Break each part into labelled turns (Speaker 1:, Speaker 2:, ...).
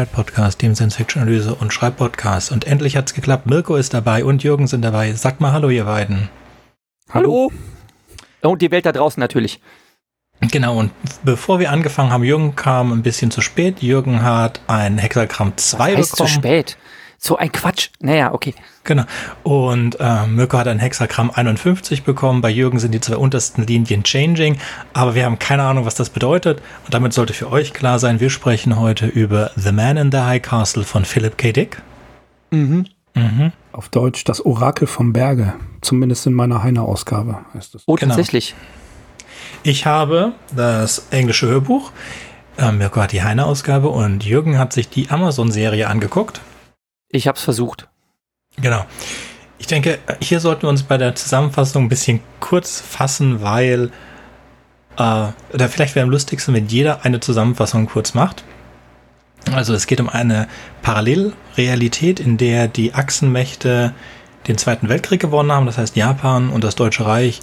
Speaker 1: Rewrite Podcast, dem Science-Fiction-Analyse und Schreibpodcast. Und endlich hat's geklappt. Mirko ist dabei und Jürgen sind dabei. Sagt mal Hallo, ihr beiden.
Speaker 2: Hallo. Und die Welt da draußen natürlich.
Speaker 1: Genau, und bevor wir angefangen haben, Jürgen kam ein bisschen zu spät. Jürgen hat ein Hexagramm 2
Speaker 2: Was heißt
Speaker 1: bekommen.
Speaker 2: zu spät? So ein Quatsch. Naja, okay.
Speaker 1: Genau. Und äh, Mirko hat ein Hexagramm 51 bekommen. Bei Jürgen sind die zwei untersten Linien changing. Aber wir haben keine Ahnung, was das bedeutet. Und damit sollte für euch klar sein, wir sprechen heute über The Man in the High Castle von Philip K. Dick.
Speaker 2: Mhm.
Speaker 1: Mhm.
Speaker 3: Auf Deutsch das Orakel vom Berge. Zumindest in meiner Heine-Ausgabe heißt es.
Speaker 2: Oh,
Speaker 1: Genau.
Speaker 2: tatsächlich.
Speaker 1: Ich habe das englische Hörbuch. Äh, Mirko hat die Heine-Ausgabe und Jürgen hat sich die Amazon-Serie angeguckt.
Speaker 2: Ich hab's versucht.
Speaker 1: Genau. Ich denke, hier sollten wir uns bei der Zusammenfassung ein bisschen kurz fassen, weil äh, oder vielleicht wäre am lustigsten, wenn jeder eine Zusammenfassung kurz macht. Also es geht um eine Parallelrealität, in der die Achsenmächte den Zweiten Weltkrieg gewonnen haben. Das heißt, Japan und das Deutsche Reich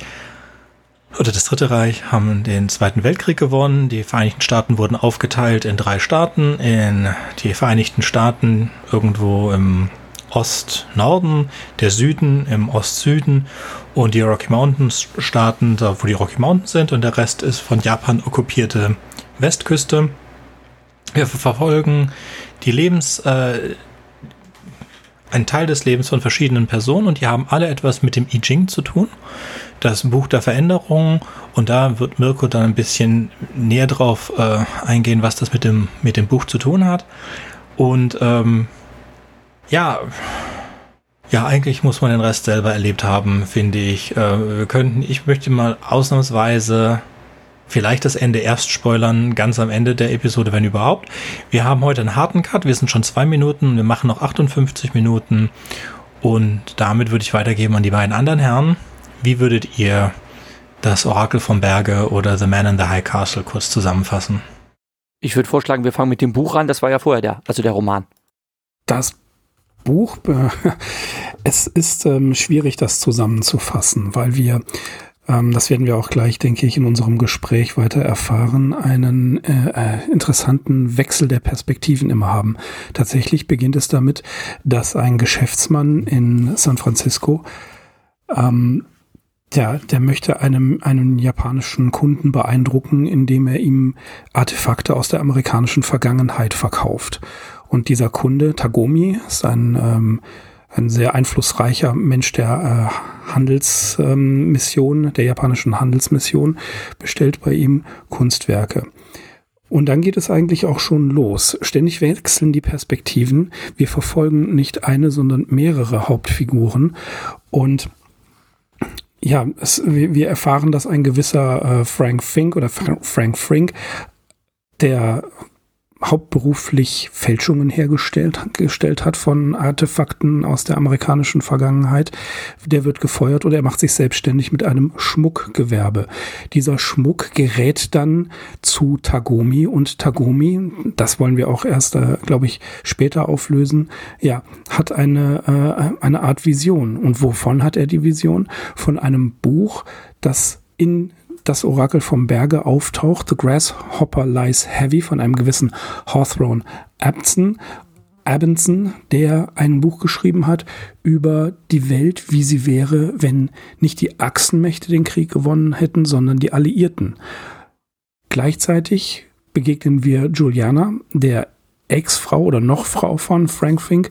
Speaker 1: oder das Dritte Reich haben den Zweiten Weltkrieg gewonnen. Die Vereinigten Staaten wurden aufgeteilt in drei Staaten. In die Vereinigten Staaten irgendwo im Ost-Norden, der Süden im Ost-Süden und die Rocky Mountains Staaten, da wo die Rocky Mountains sind und der Rest ist von Japan okkupierte Westküste. Wir verfolgen die Lebens, äh, ein Teil des Lebens von verschiedenen Personen und die haben alle etwas mit dem I Ching zu tun. Das Buch der Veränderung und da wird Mirko dann ein bisschen näher drauf äh, eingehen, was das mit dem, mit dem Buch zu tun hat. Und ähm, ja, ja, eigentlich muss man den Rest selber erlebt haben, finde ich. Äh, wir könnten, ich möchte mal ausnahmsweise vielleicht das Ende erst spoilern, ganz am Ende der Episode, wenn überhaupt. Wir haben heute einen harten Cut, wir sind schon zwei Minuten, wir machen noch 58 Minuten und damit würde ich weitergeben an die beiden anderen Herren. Wie würdet ihr das Orakel vom Berge oder The Man in the High Castle kurz zusammenfassen?
Speaker 2: Ich würde vorschlagen, wir fangen mit dem Buch an. Das war ja vorher der, also der Roman.
Speaker 3: Das Buch, es ist ähm, schwierig, das zusammenzufassen, weil wir, ähm, das werden wir auch gleich, denke ich, in unserem Gespräch weiter erfahren, einen äh, äh, interessanten Wechsel der Perspektiven immer haben. Tatsächlich beginnt es damit, dass ein Geschäftsmann in San Francisco ähm, ja, der möchte einem, einen japanischen Kunden beeindrucken, indem er ihm Artefakte aus der amerikanischen Vergangenheit verkauft. Und dieser Kunde, Tagomi, ist ein, ähm, ein sehr einflussreicher Mensch der äh, Handelsmission, ähm, der japanischen Handelsmission, bestellt bei ihm Kunstwerke. Und dann geht es eigentlich auch schon los. Ständig wechseln die Perspektiven. Wir verfolgen nicht eine, sondern mehrere Hauptfiguren. Und ja, es, wir wir erfahren, dass ein gewisser äh, Frank Fink oder Fra Frank Frink, der hauptberuflich Fälschungen hergestellt gestellt hat von Artefakten aus der amerikanischen Vergangenheit, der wird gefeuert oder er macht sich selbstständig mit einem Schmuckgewerbe. Dieser Schmuck gerät dann zu Tagomi und Tagomi, das wollen wir auch erst, äh, glaube ich, später auflösen, ja, hat eine, äh, eine Art Vision. Und wovon hat er die Vision? Von einem Buch, das in das Orakel vom Berge auftaucht, The Grasshopper Lies Heavy von einem gewissen Hawthorne Abson, Abinson, der ein Buch geschrieben hat über die Welt, wie sie wäre, wenn nicht die Achsenmächte den Krieg gewonnen hätten, sondern die Alliierten. Gleichzeitig begegnen wir Juliana, der Ex-Frau oder noch Frau von Frank Fink,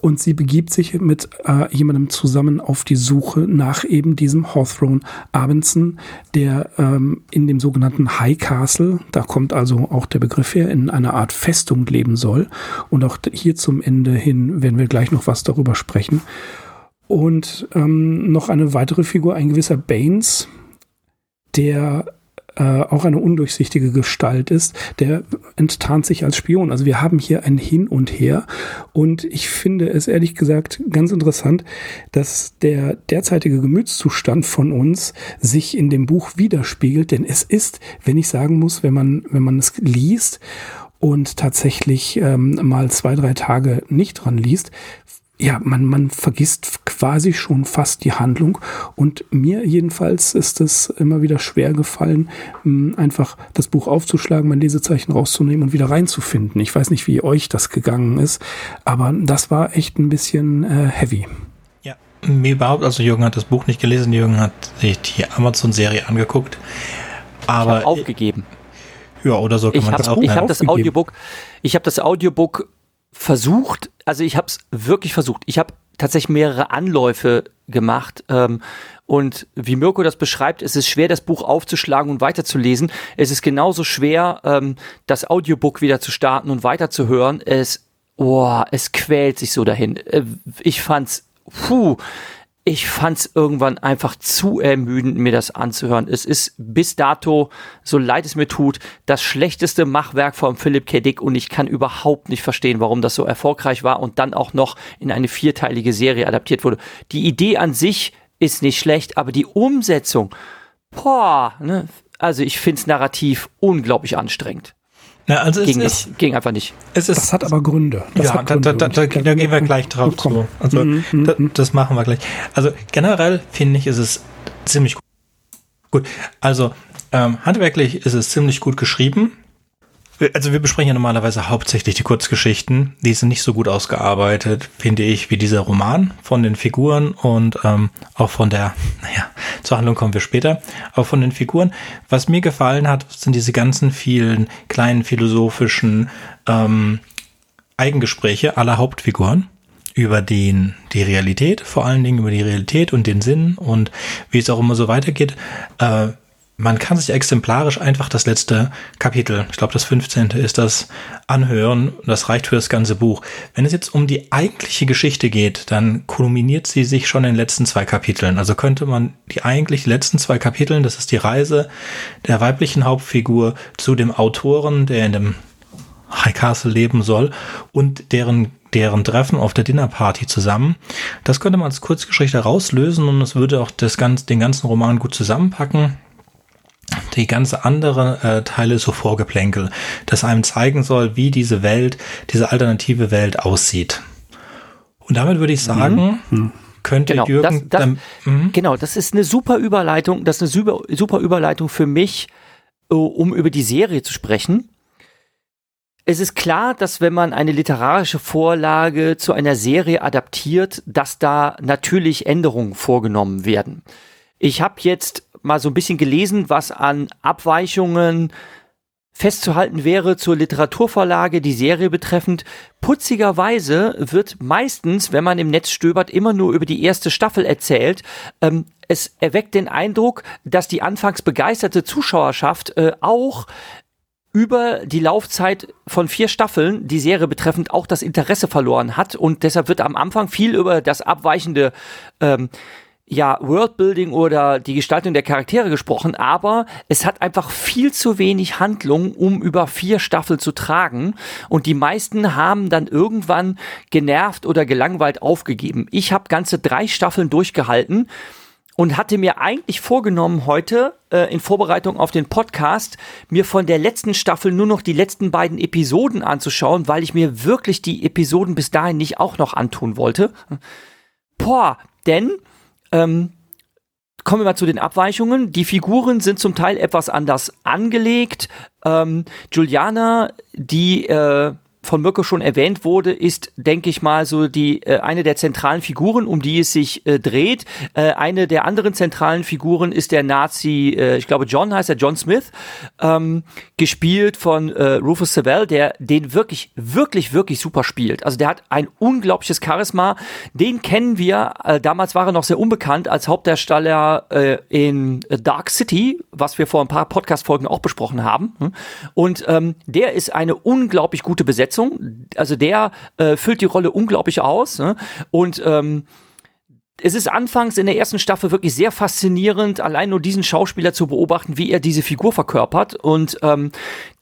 Speaker 3: und sie begibt sich mit äh, jemandem zusammen auf die Suche nach eben diesem Hawthorne Abinson, der ähm, in dem sogenannten High Castle, da kommt also auch der Begriff her, in einer Art Festung leben soll. Und auch hier zum Ende hin werden wir gleich noch was darüber sprechen. Und ähm, noch eine weitere Figur, ein gewisser Baines, der äh, auch eine undurchsichtige Gestalt ist, der enttarnt sich als Spion. Also wir haben hier ein Hin und Her und ich finde es ehrlich gesagt ganz interessant, dass der derzeitige Gemütszustand von uns sich in dem Buch widerspiegelt, denn es ist, wenn ich sagen muss, wenn man, wenn man es liest und tatsächlich ähm, mal zwei, drei Tage nicht dran liest, ja, man, man vergisst quasi schon fast die Handlung. Und mir jedenfalls ist es immer wieder schwer gefallen, einfach das Buch aufzuschlagen, mein Lesezeichen rauszunehmen und wieder reinzufinden. Ich weiß nicht, wie euch das gegangen ist, aber das war echt ein bisschen äh, heavy.
Speaker 1: Ja, mir überhaupt, also Jürgen hat das Buch nicht gelesen, Jürgen hat sich die Amazon-Serie angeguckt. Aber
Speaker 2: ich aufgegeben.
Speaker 1: Ja, oder so
Speaker 2: kann ich man das auch. Ich habe das Audiobook, ich habe das Audiobook versucht, also ich habe es wirklich versucht. Ich habe tatsächlich mehrere Anläufe gemacht. Ähm, und wie Mirko das beschreibt, es ist schwer, das Buch aufzuschlagen und weiterzulesen. Es ist genauso schwer, ähm, das Audiobook wieder zu starten und weiterzuhören. Es, oh, es quält sich so dahin. Äh, ich fand's, puh, ich fand's irgendwann einfach zu ermüdend, mir das anzuhören. Es ist bis dato, so leid es mir tut, das schlechteste Machwerk von Philipp K. Dick und ich kann überhaupt nicht verstehen, warum das so erfolgreich war und dann auch noch in eine vierteilige Serie adaptiert wurde. Die Idee an sich ist nicht schlecht, aber die Umsetzung, boah, ne? also ich find's narrativ unglaublich anstrengend.
Speaker 1: Ja, also
Speaker 2: ging, es ist, ging einfach nicht.
Speaker 3: Es ist, das hat aber Gründe.
Speaker 1: Das ja, da, da, da, da, gehen wir gleich drauf zu. Also, mm -hmm. das machen wir gleich. Also generell finde ich, ist es ziemlich gut. Gut, also ähm, handwerklich ist es ziemlich gut geschrieben. Also wir besprechen ja normalerweise hauptsächlich die Kurzgeschichten. Die sind nicht so gut ausgearbeitet, finde ich, wie dieser Roman von den Figuren und ähm, auch von der, naja, zur Handlung kommen wir später, auch von den Figuren. Was mir gefallen hat, sind diese ganzen vielen kleinen philosophischen ähm, Eigengespräche aller Hauptfiguren über den, die Realität, vor allen Dingen über die Realität und den Sinn und wie es auch immer so weitergeht. Äh, man kann sich exemplarisch einfach das letzte Kapitel, ich glaube das 15. ist das, anhören. Das reicht für das ganze Buch. Wenn es jetzt um die eigentliche Geschichte geht, dann kulminiert sie sich schon in den letzten zwei Kapiteln. Also könnte man die eigentlich letzten zwei Kapiteln, das ist die Reise der weiblichen Hauptfigur zu dem Autoren, der in dem High Castle leben soll und deren deren Treffen auf der Dinnerparty zusammen. Das könnte man als Kurzgeschichte rauslösen und es würde auch das ganz, den ganzen Roman gut zusammenpacken die ganze andere äh, Teile so Vorgeplänkel, das einem zeigen soll, wie diese Welt, diese alternative Welt aussieht. Und damit würde ich sagen, mhm. könnte
Speaker 2: genau,
Speaker 1: Jürgen.
Speaker 2: Das, das, dann, genau, das ist eine super Überleitung, das ist eine super, super Überleitung für mich, äh, um über die Serie zu sprechen. Es ist klar, dass wenn man eine literarische Vorlage zu einer Serie adaptiert, dass da natürlich Änderungen vorgenommen werden. Ich habe jetzt mal so ein bisschen gelesen, was an Abweichungen festzuhalten wäre zur Literaturvorlage, die Serie betreffend. Putzigerweise wird meistens, wenn man im Netz stöbert, immer nur über die erste Staffel erzählt. Ähm, es erweckt den Eindruck, dass die anfangs begeisterte Zuschauerschaft äh, auch über die Laufzeit von vier Staffeln die Serie betreffend auch das Interesse verloren hat und deshalb wird am Anfang viel über das abweichende ähm, ja, Worldbuilding oder die Gestaltung der Charaktere gesprochen, aber es hat einfach viel zu wenig Handlung, um über vier Staffeln zu tragen. Und die meisten haben dann irgendwann genervt oder gelangweilt aufgegeben. Ich habe ganze drei Staffeln durchgehalten und hatte mir eigentlich vorgenommen, heute äh, in Vorbereitung auf den Podcast mir von der letzten Staffel nur noch die letzten beiden Episoden anzuschauen, weil ich mir wirklich die Episoden bis dahin nicht auch noch antun wollte. Boah, denn ähm, kommen wir mal zu den Abweichungen. Die Figuren sind zum Teil etwas anders angelegt. Ähm, Juliana, die äh, von Mirko schon erwähnt wurde, ist, denke ich mal, so die äh, eine der zentralen Figuren, um die es sich äh, dreht. Äh, eine der anderen zentralen Figuren ist der Nazi, äh, ich glaube John heißt er, John Smith, ähm, gespielt von äh, Rufus Sewell, der den wirklich, wirklich, wirklich super spielt. Also der hat ein unglaubliches Charisma. Den kennen wir. Äh, damals war er noch sehr unbekannt als Hauptdarsteller äh, in Dark City, was wir vor ein paar Podcast-Folgen auch besprochen haben. Und ähm, der ist eine unglaublich gute Besetzung. Besetzung. Also der äh, füllt die Rolle unglaublich aus. Ne? Und ähm, es ist anfangs in der ersten Staffel wirklich sehr faszinierend, allein nur diesen Schauspieler zu beobachten, wie er diese Figur verkörpert. Und ähm,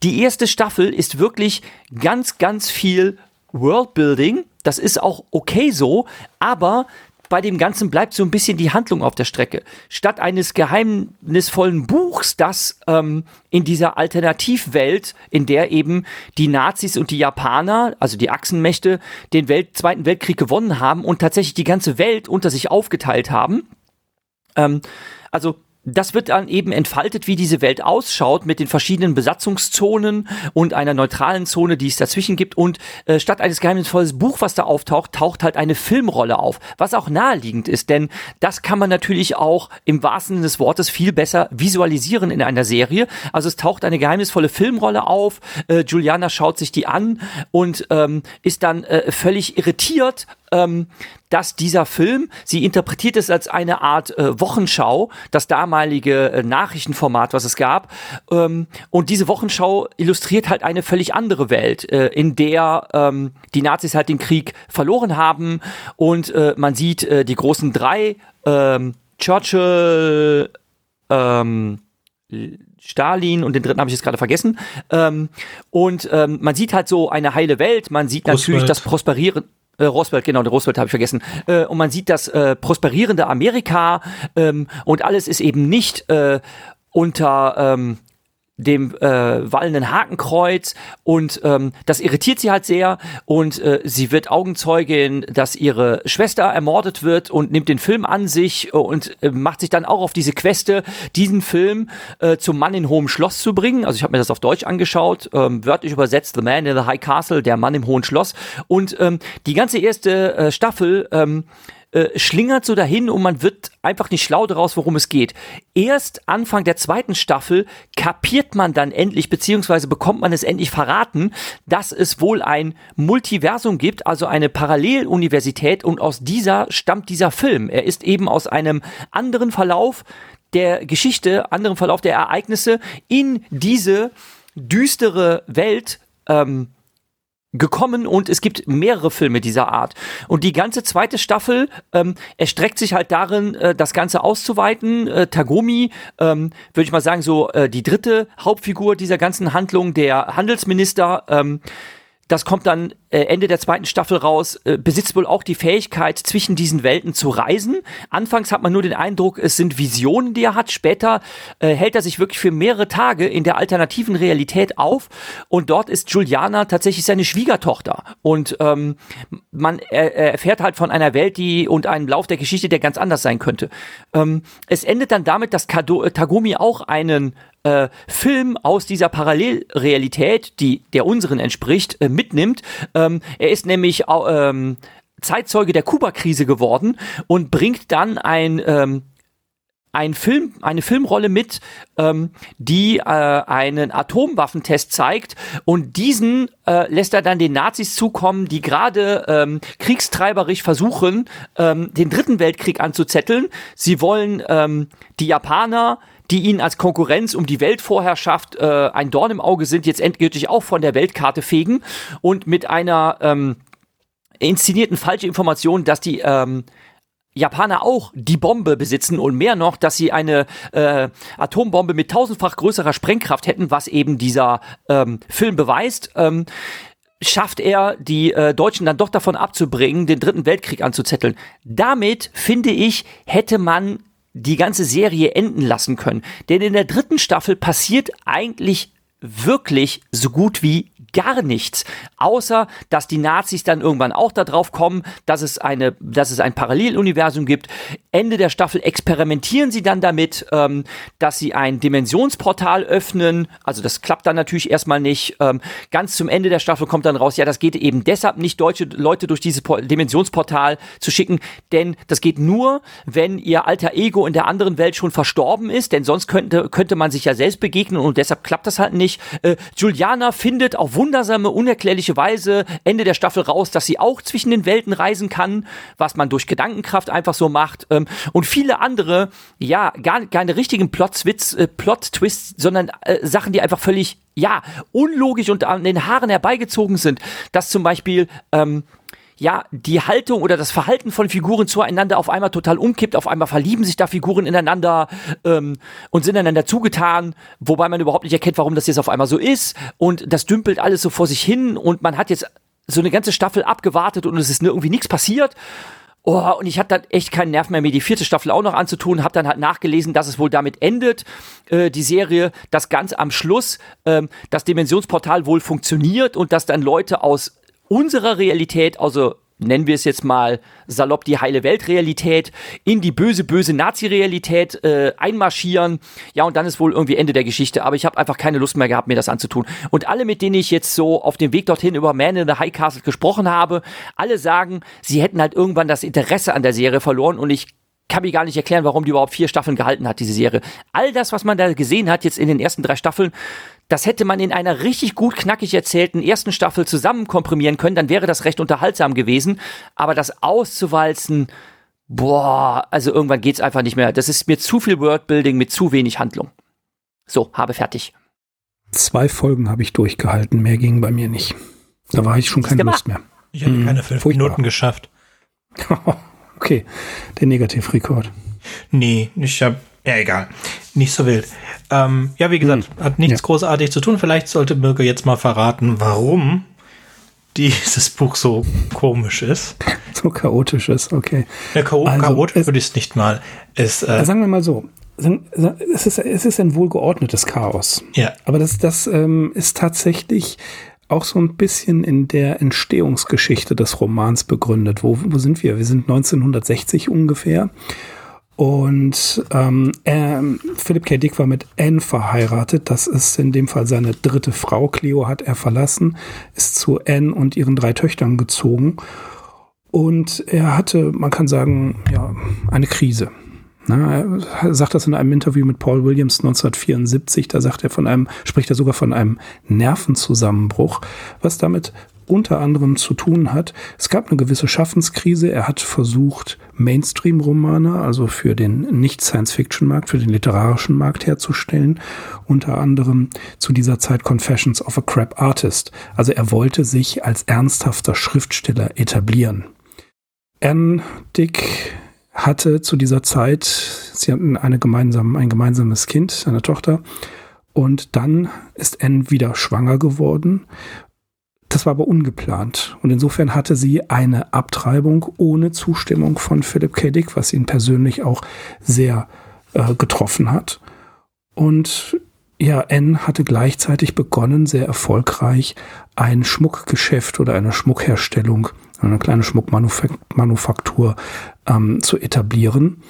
Speaker 2: die erste Staffel ist wirklich ganz, ganz viel Worldbuilding. Das ist auch okay so, aber bei dem Ganzen bleibt so ein bisschen die Handlung auf der Strecke. Statt eines geheimnisvollen Buchs, das ähm, in dieser Alternativwelt, in der eben die Nazis und die Japaner, also die Achsenmächte, den Welt Zweiten Weltkrieg gewonnen haben und tatsächlich die ganze Welt unter sich aufgeteilt haben. Ähm, also das wird dann eben entfaltet, wie diese Welt ausschaut mit den verschiedenen Besatzungszonen und einer neutralen Zone, die es dazwischen gibt. Und äh, statt eines geheimnisvolles Buch, was da auftaucht, taucht halt eine Filmrolle auf, was auch naheliegend ist, denn das kann man natürlich auch im wahrsten Sinne des Wortes viel besser visualisieren in einer Serie. Also es taucht eine geheimnisvolle Filmrolle auf, äh, Juliana schaut sich die an und ähm, ist dann äh, völlig irritiert ähm, dass dieser Film, sie interpretiert es als eine Art äh, Wochenschau, das damalige äh, Nachrichtenformat, was es gab. Ähm, und diese Wochenschau illustriert halt eine völlig andere Welt, äh, in der ähm, die Nazis halt den Krieg verloren haben und äh, man sieht äh, die großen drei, ähm, Churchill, ähm, Stalin und den dritten habe ich jetzt gerade vergessen. Ähm, und ähm, man sieht halt so eine heile Welt. Man sieht Großwelt. natürlich das Prosperieren. Äh, Roosevelt, genau, der Roosevelt habe ich vergessen. Äh, und man sieht das äh, prosperierende Amerika ähm, und alles ist eben nicht äh, unter ähm, dem äh, wallenden Hakenkreuz und ähm, das irritiert sie halt sehr und äh, sie wird Augenzeugin, dass ihre Schwester ermordet wird und nimmt den Film an sich und äh, macht sich dann auch auf diese Queste, diesen Film äh, zum Mann in hohem Schloss zu bringen. Also ich habe mir das auf Deutsch angeschaut, ähm, wörtlich übersetzt The Man in the High Castle, der Mann im hohen Schloss und ähm, die ganze erste äh, Staffel ähm, äh, schlingert so dahin und man wird einfach nicht schlau daraus, worum es geht. Erst Anfang der zweiten Staffel kapiert man dann endlich, beziehungsweise bekommt man es endlich verraten, dass es wohl ein Multiversum gibt, also eine Paralleluniversität und aus dieser stammt dieser Film. Er ist eben aus einem anderen Verlauf der Geschichte, anderen Verlauf der Ereignisse in diese düstere Welt ähm, gekommen und es gibt mehrere Filme dieser Art. Und die ganze zweite Staffel ähm, erstreckt sich halt darin, äh, das Ganze auszuweiten. Äh, Tagomi, ähm, würde ich mal sagen, so äh, die dritte Hauptfigur dieser ganzen Handlung, der Handelsminister, ähm, das kommt dann äh, Ende der zweiten Staffel raus, äh, besitzt wohl auch die Fähigkeit, zwischen diesen Welten zu reisen. Anfangs hat man nur den Eindruck, es sind Visionen, die er hat. Später äh, hält er sich wirklich für mehrere Tage in der alternativen Realität auf. Und dort ist Juliana tatsächlich seine Schwiegertochter. Und ähm, man er, er erfährt halt von einer Welt, die und einem Lauf der Geschichte, der ganz anders sein könnte. Ähm, es endet dann damit, dass Kado, Tagumi auch einen äh, Film aus dieser Parallelrealität, die der unseren entspricht, äh, mitnimmt. Ähm, er ist nämlich ähm, Zeitzeuge der Kuba-Krise geworden und bringt dann ein ähm, ein Film, eine Filmrolle mit, ähm, die äh, einen Atomwaffentest zeigt und diesen äh, lässt er dann den Nazis zukommen, die gerade ähm, kriegstreiberisch versuchen, ähm, den dritten Weltkrieg anzuzetteln. Sie wollen ähm, die Japaner die ihnen als Konkurrenz um die Weltvorherrschaft äh, ein Dorn im Auge sind, jetzt endgültig auch von der Weltkarte fegen und mit einer ähm, inszenierten falschen Information, dass die ähm, Japaner auch die Bombe besitzen und mehr noch, dass sie eine äh, Atombombe mit tausendfach größerer Sprengkraft hätten, was eben dieser ähm, Film beweist. Ähm, schafft er, die äh, Deutschen dann doch davon abzubringen, den Dritten Weltkrieg anzuzetteln. Damit, finde ich, hätte man die ganze Serie enden lassen können. Denn in der dritten Staffel passiert eigentlich wirklich so gut wie gar nichts, außer dass die Nazis dann irgendwann auch darauf kommen, dass es eine, dass es ein Paralleluniversum gibt. Ende der Staffel experimentieren sie dann damit, ähm, dass sie ein Dimensionsportal öffnen. Also das klappt dann natürlich erstmal nicht. Ähm, ganz zum Ende der Staffel kommt dann raus, ja, das geht eben deshalb nicht, deutsche Leute durch dieses Dimensionsportal zu schicken, denn das geht nur, wenn ihr alter Ego in der anderen Welt schon verstorben ist, denn sonst könnte, könnte man sich ja selbst begegnen und deshalb klappt das halt nicht. Äh, Juliana findet auf wundersame, unerklärliche Weise Ende der Staffel raus, dass sie auch zwischen den Welten reisen kann, was man durch Gedankenkraft einfach so macht. Ähm, und viele andere, ja, gar keine richtigen Plot-Twists, äh, Plot-Twists, sondern äh, Sachen, die einfach völlig, ja, unlogisch und an den Haaren herbeigezogen sind. Dass zum Beispiel, ähm, ja, die Haltung oder das Verhalten von Figuren zueinander auf einmal total umkippt, auf einmal verlieben sich da Figuren ineinander ähm, und sind einander zugetan, wobei man überhaupt nicht erkennt, warum das jetzt auf einmal so ist und das dümpelt alles so vor sich hin und man hat jetzt so eine ganze Staffel abgewartet und es ist irgendwie nichts passiert Oh, und ich hatte dann echt keinen Nerv mehr, mir die vierte Staffel auch noch anzutun. Hab dann halt nachgelesen, dass es wohl damit endet, äh, die Serie, dass ganz am Schluss ähm, das Dimensionsportal wohl funktioniert und dass dann Leute aus unserer Realität, also nennen wir es jetzt mal salopp die heile Weltrealität, in die böse, böse Nazi-Realität äh, einmarschieren. Ja, und dann ist wohl irgendwie Ende der Geschichte. Aber ich habe einfach keine Lust mehr gehabt, mir das anzutun. Und alle, mit denen ich jetzt so auf dem Weg dorthin über Man in the High Castle gesprochen habe, alle sagen, sie hätten halt irgendwann das Interesse an der Serie verloren und ich kann mir gar nicht erklären, warum die überhaupt vier Staffeln gehalten hat, diese Serie. All das, was man da gesehen hat, jetzt in den ersten drei Staffeln, das hätte man in einer richtig gut knackig erzählten ersten Staffel zusammen komprimieren können, dann wäre das recht unterhaltsam gewesen. Aber das auszuwalzen, boah, also irgendwann geht's einfach nicht mehr. Das ist mir zu viel Wordbuilding mit zu wenig Handlung. So, habe fertig.
Speaker 3: Zwei Folgen habe ich durchgehalten, mehr ging bei mir nicht. Da war ich schon keine Lust mehr.
Speaker 1: Ich hatte keine fünf
Speaker 3: Furchtbar.
Speaker 1: Minuten geschafft.
Speaker 3: okay, der Negativrekord.
Speaker 1: Nee, ich hab, ja egal, nicht so wild. Ähm, ja, wie gesagt, hat nichts
Speaker 3: Ja.
Speaker 1: großartig zu tun. Vielleicht sollte Mirke jetzt mal verraten, warum dieses Buch so komisch ist.
Speaker 3: So chaotisch ist, okay.
Speaker 1: Ja, Chao
Speaker 3: Also,
Speaker 1: chaotisch würde ich es nicht mal. Es, äh,
Speaker 3: Sagen wir mal so, es ist, es ist ein wohlgeordnetes Chaos.
Speaker 1: ja,
Speaker 3: Aber das, das ähm, ist tatsächlich auch so ein bisschen in der Entstehungsgeschichte des Romans begründet. Wo, wo sind wir? Wir sind 1960 ungefähr. Und ähm, ähm, Philip K. Dick war mit Anne verheiratet. Das ist in dem Fall seine dritte Frau. Cleo hat er verlassen, ist zu Anne und ihren drei Töchtern gezogen. Und er hatte, man kann sagen, ja, eine Krise. Na, er sagt das in einem Interview mit Paul Williams 1974. Da sagt er von einem, spricht er sogar von einem Nervenzusammenbruch, was damit unter anderem zu tun hat. Es gab eine gewisse Schaffenskrise. Er hat versucht, Mainstream-Romane, also für den Nicht-Science-Fiction-Markt, für den literarischen Markt herzustellen. Unter anderem zu dieser Zeit Confessions of a Crap Artist. Also er wollte sich als ernsthafter Schriftsteller etablieren. Anne Dick hatte zu dieser Zeit, sie hatten eine gemeinsame, ein gemeinsames Kind, eine Tochter, und dann ist Anne wieder schwanger geworden. Das war aber ungeplant. Und insofern hatte sie eine Abtreibung ohne Zustimmung von Philip K. Dick, was ihn persönlich auch sehr äh, getroffen hat. Und ja, Anne hatte gleichzeitig begonnen, sehr erfolgreich, ein Schmuckgeschäft oder eine Schmuckherstellung, eine kleine Schmuckmanufaktur ähm, zu etablieren.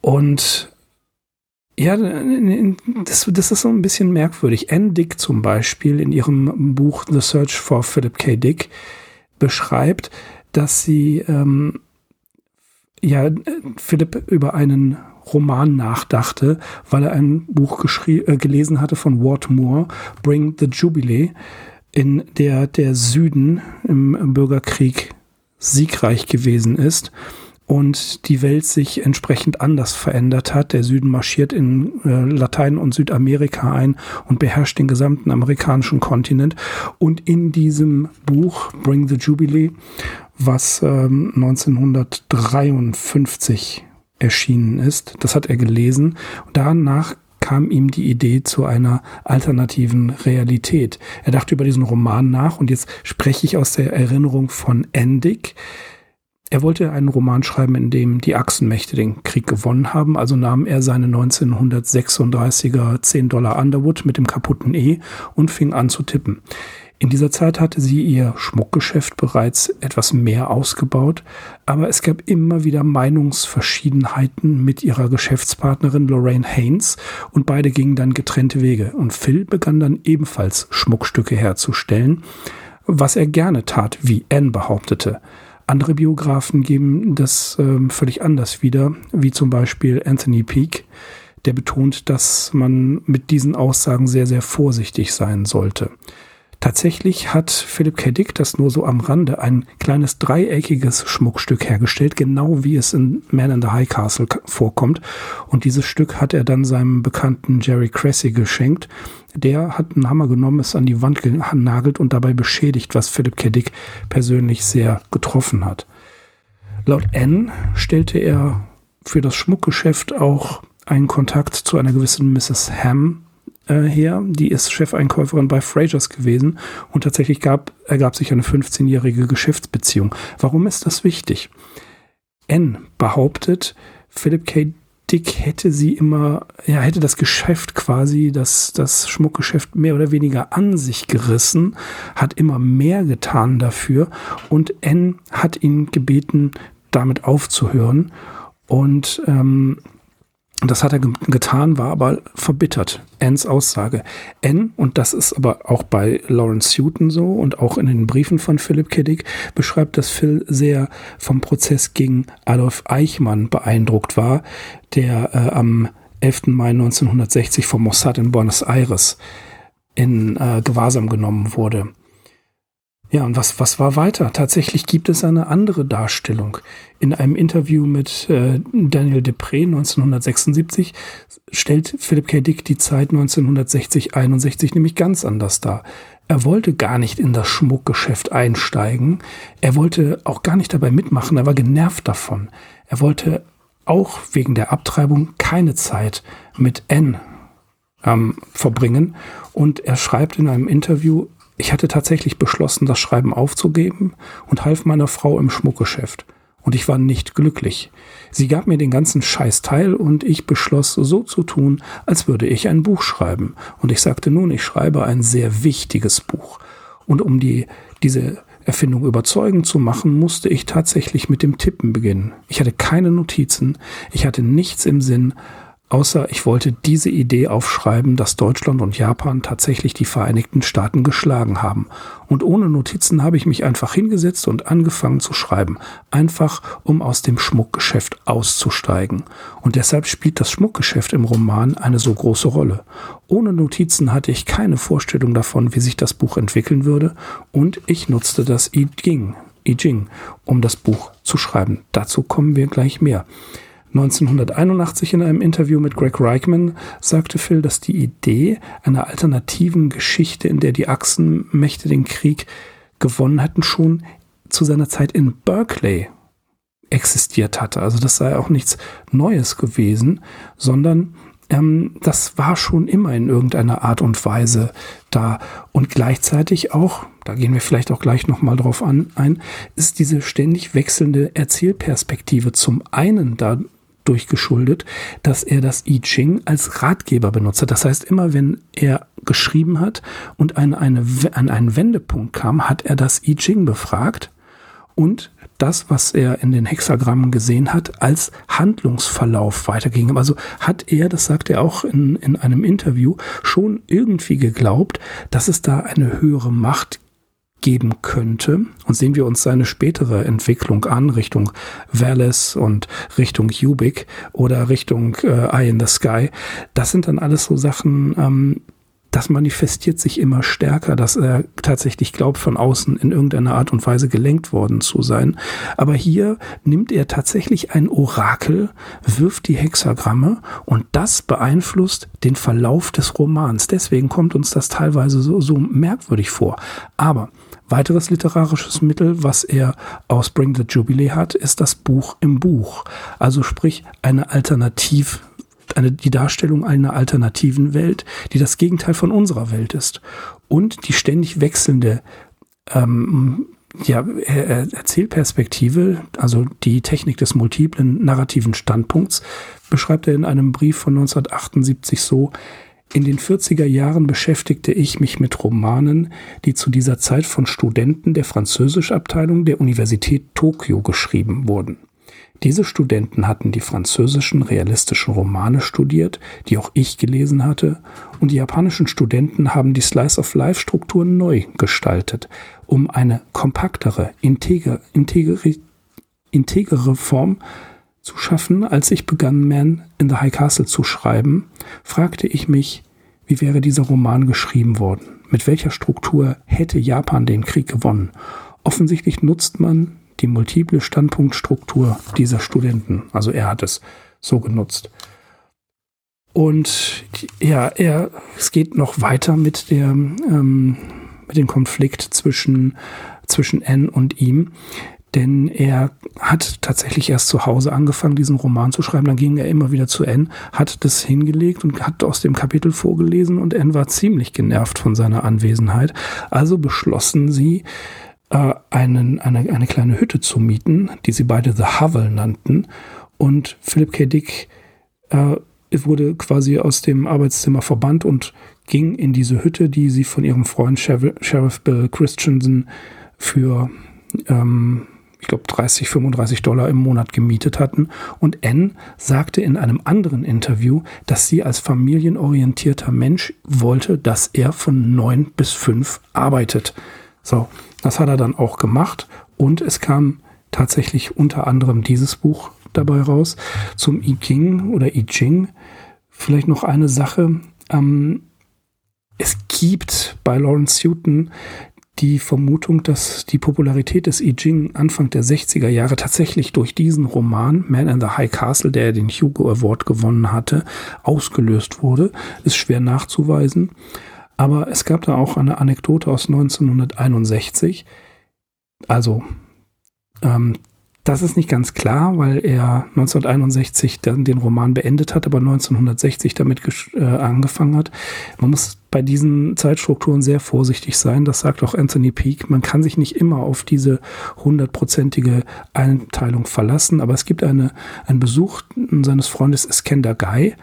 Speaker 3: Und ja, das, das ist so ein bisschen merkwürdig. Anne Dick zum Beispiel in ihrem Buch The Search for Philip K. Dick beschreibt, dass sie ähm, ja Philipp über einen Roman nachdachte, weil er ein Buch äh, gelesen hatte von Ward Moore, Bring the Jubilee, in der der Süden im Bürgerkrieg siegreich gewesen ist und die Welt sich entsprechend anders verändert hat. Der Süden marschiert in äh, Latein- und Südamerika ein und beherrscht den gesamten amerikanischen Kontinent. Und in diesem Buch Bring the Jubilee, was ähm, 1953 erschienen ist, das hat er gelesen. Danach kam ihm die Idee zu einer alternativen Realität. Er dachte über diesen Roman nach und jetzt spreche ich aus der Erinnerung von Endig. Er wollte einen Roman schreiben, in dem die Achsenmächte den Krieg gewonnen haben, also nahm er seine 1936er 10 Dollar Underwood mit dem kaputten E und fing an zu tippen. In dieser Zeit hatte sie ihr Schmuckgeschäft bereits etwas mehr ausgebaut, aber es gab immer wieder Meinungsverschiedenheiten mit ihrer Geschäftspartnerin Lorraine Haynes und beide gingen dann getrennte Wege und Phil begann dann ebenfalls Schmuckstücke herzustellen, was er gerne tat, wie Anne behauptete. Andere Biografen geben das ähm, völlig anders wieder, wie zum Beispiel Anthony Peake, der betont, dass man mit diesen Aussagen sehr, sehr vorsichtig sein sollte. Tatsächlich hat Philip K. Dick das nur so am Rande ein kleines dreieckiges Schmuckstück hergestellt, genau wie es in Man in the High Castle vorkommt. Und dieses Stück hat er dann seinem bekannten Jerry Cressy geschenkt. Der hat einen Hammer genommen, es an die Wand genagelt und dabei beschädigt, was Philip K. Dick persönlich sehr getroffen hat. Laut N stellte er für das Schmuckgeschäft auch einen Kontakt zu einer gewissen Mrs. Ham äh, her. Die ist Chefeinkäuferin bei Frasers gewesen und tatsächlich gab, ergab sich eine 15-jährige Geschäftsbeziehung. Warum ist das wichtig? N behauptet, Philip K. Dick hätte sie immer, ja, hätte das Geschäft quasi, das, das Schmuckgeschäft mehr oder weniger an sich gerissen, hat immer mehr getan dafür und N hat ihn gebeten, damit aufzuhören. Und ähm, das hat er getan, war aber verbittert. N's Aussage. N, und das ist aber auch bei Lawrence Houghton so und auch in den Briefen von Philip K. Beschreibt, dass Phil sehr vom Prozess gegen Adolf Eichmann beeindruckt war, der äh, am 11. Mai 1960 vom Mossad in Buenos Aires in äh, Gewahrsam genommen wurde. Ja, und was, was war weiter? Tatsächlich gibt es eine andere Darstellung. In einem Interview mit äh, Daniel Depré 1976 stellt Philip K. Dick die Zeit 1960-61 nämlich ganz anders dar. Er wollte gar nicht in das Schmuckgeschäft einsteigen. Er wollte auch gar nicht dabei mitmachen. Er war genervt davon. Er wollte auch wegen der Abtreibung keine Zeit mit N ähm, verbringen. Und er schreibt in einem Interview, ich hatte tatsächlich beschlossen, das Schreiben aufzugeben und half meiner Frau im Schmuckgeschäft. Und ich war nicht glücklich. Sie gab mir den ganzen Scheiß teil und ich beschloss, so zu tun, als würde ich ein Buch schreiben. Und ich sagte nun, ich schreibe ein sehr wichtiges Buch. Und um die, diese Erfindung überzeugend zu machen, musste ich tatsächlich mit dem Tippen beginnen. Ich hatte keine Notizen, ich hatte nichts im Sinn, außer ich wollte diese Idee aufschreiben, dass Deutschland und Japan tatsächlich die Vereinigten Staaten geschlagen haben. Und ohne Notizen habe ich mich einfach hingesetzt und angefangen zu schreiben, einfach um aus dem Schmuckgeschäft auszusteigen. Und deshalb spielt das Schmuckgeschäft im Roman eine so große Rolle. Ohne Notizen hatte ich keine Vorstellung davon, wie sich das Buch entwickeln würde, und ich nutzte das I Ching, I Ching um das Buch zu schreiben. Dazu kommen wir gleich mehr. 1981 in einem Interview mit Greg Reichman sagte Phil, dass die Idee einer alternativen Geschichte, in der die Achsenmächte den Krieg gewonnen hatten, schon zu seiner Zeit in Berkeley existiert hatte. Also das sei auch nichts Neues gewesen, sondern ähm, das war schon immer in irgendeiner Art und Weise da. Und gleichzeitig auch, da gehen wir vielleicht auch gleich nochmal drauf an, ein, ist diese ständig wechselnde Erzählperspektive zum einen da durchgeschuldet, dass er das I Ching als Ratgeber benutzt hat. Das heißt, immer wenn er geschrieben hat und an, eine, an einen Wendepunkt kam, hat er das I Ching befragt und das, was er in den Hexagrammen gesehen hat, als Handlungsverlauf weiterging. Also hat er, das sagt er auch in, in einem Interview, schon irgendwie geglaubt, dass es da eine höhere Macht geben könnte. Und sehen wir uns seine spätere Entwicklung an, Richtung Wallace und Richtung Ubik oder Richtung äh, Eye in the Sky. Das sind dann alles so Sachen, ähm, das manifestiert sich immer stärker, dass er tatsächlich glaubt, von außen in irgendeiner Art und Weise gelenkt worden zu sein. Aber hier nimmt er tatsächlich ein Orakel, wirft die Hexagramme und das beeinflusst den Verlauf des Romans. Deswegen kommt uns das teilweise so, so merkwürdig vor. Aber Weiteres literarisches Mittel, was er aus Bring the Jubilee hat, ist das Buch im Buch. Also sprich eine Alternativ, eine, die Darstellung einer alternativen Welt, die das Gegenteil von unserer Welt ist. Und die ständig wechselnde ähm, ja, Erzählperspektive, also die Technik des multiplen narrativen Standpunkts, beschreibt er in einem Brief von 1978 so, in den 40er Jahren beschäftigte ich mich mit Romanen, die zu dieser Zeit von Studenten der Französischabteilung der Universität Tokio geschrieben wurden. Diese Studenten hatten die französischen realistischen Romane studiert, die auch ich gelesen hatte, und die japanischen Studenten haben die Slice-of-Life-Struktur neu gestaltet, um eine kompaktere, integer, integere, integere Form zu schaffen, als ich begann, Man in the High Castle zu schreiben, fragte ich mich, wie wäre dieser Roman geschrieben worden? Mit welcher Struktur hätte Japan den Krieg gewonnen? Offensichtlich nutzt man die multiple Standpunktstruktur dieser Studenten. Also er hat es so genutzt. Und ja, er, es geht noch weiter mit der, ähm, mit dem Konflikt zwischen, zwischen N und ihm. Denn er hat tatsächlich erst zu Hause angefangen, diesen Roman zu schreiben. Dann ging er immer wieder zu N, hat das hingelegt und hat aus dem Kapitel vorgelesen und N war ziemlich genervt von seiner Anwesenheit. Also beschlossen sie, äh, einen, eine, eine kleine Hütte zu mieten, die sie beide The Hovel nannten. Und Philip K. Dick äh, wurde quasi aus dem Arbeitszimmer verbannt und ging in diese Hütte, die sie von ihrem Freund Sheriff Bill Christensen für ähm, ich glaube, 30, 35 Dollar im Monat gemietet hatten. Und Anne sagte in einem anderen Interview, dass sie als familienorientierter Mensch wollte, dass er von neun bis fünf arbeitet. So, das hat er dann auch gemacht. Und es kam tatsächlich unter anderem dieses Buch dabei raus. Zum I Ching oder I Ching. Vielleicht noch eine Sache. Ähm, es gibt bei Lawrence Houghton die Vermutung, dass die Popularität des I Ching Anfang der 60er Jahre tatsächlich durch diesen Roman Man in the High Castle, der den Hugo Award gewonnen hatte, ausgelöst wurde, ist schwer nachzuweisen. Aber es gab da auch eine Anekdote aus 1961. Also ähm, das ist nicht ganz klar, weil er 1961 dann den Roman beendet hat, aber 1960 damit äh, angefangen hat. Man muss bei diesen Zeitstrukturen sehr vorsichtig sein. Das sagt auch Anthony Peake. Man kann sich nicht immer auf diese hundertprozentige Einteilung verlassen, aber es gibt eine, einen Besuch seines Freundes Iskender Guy,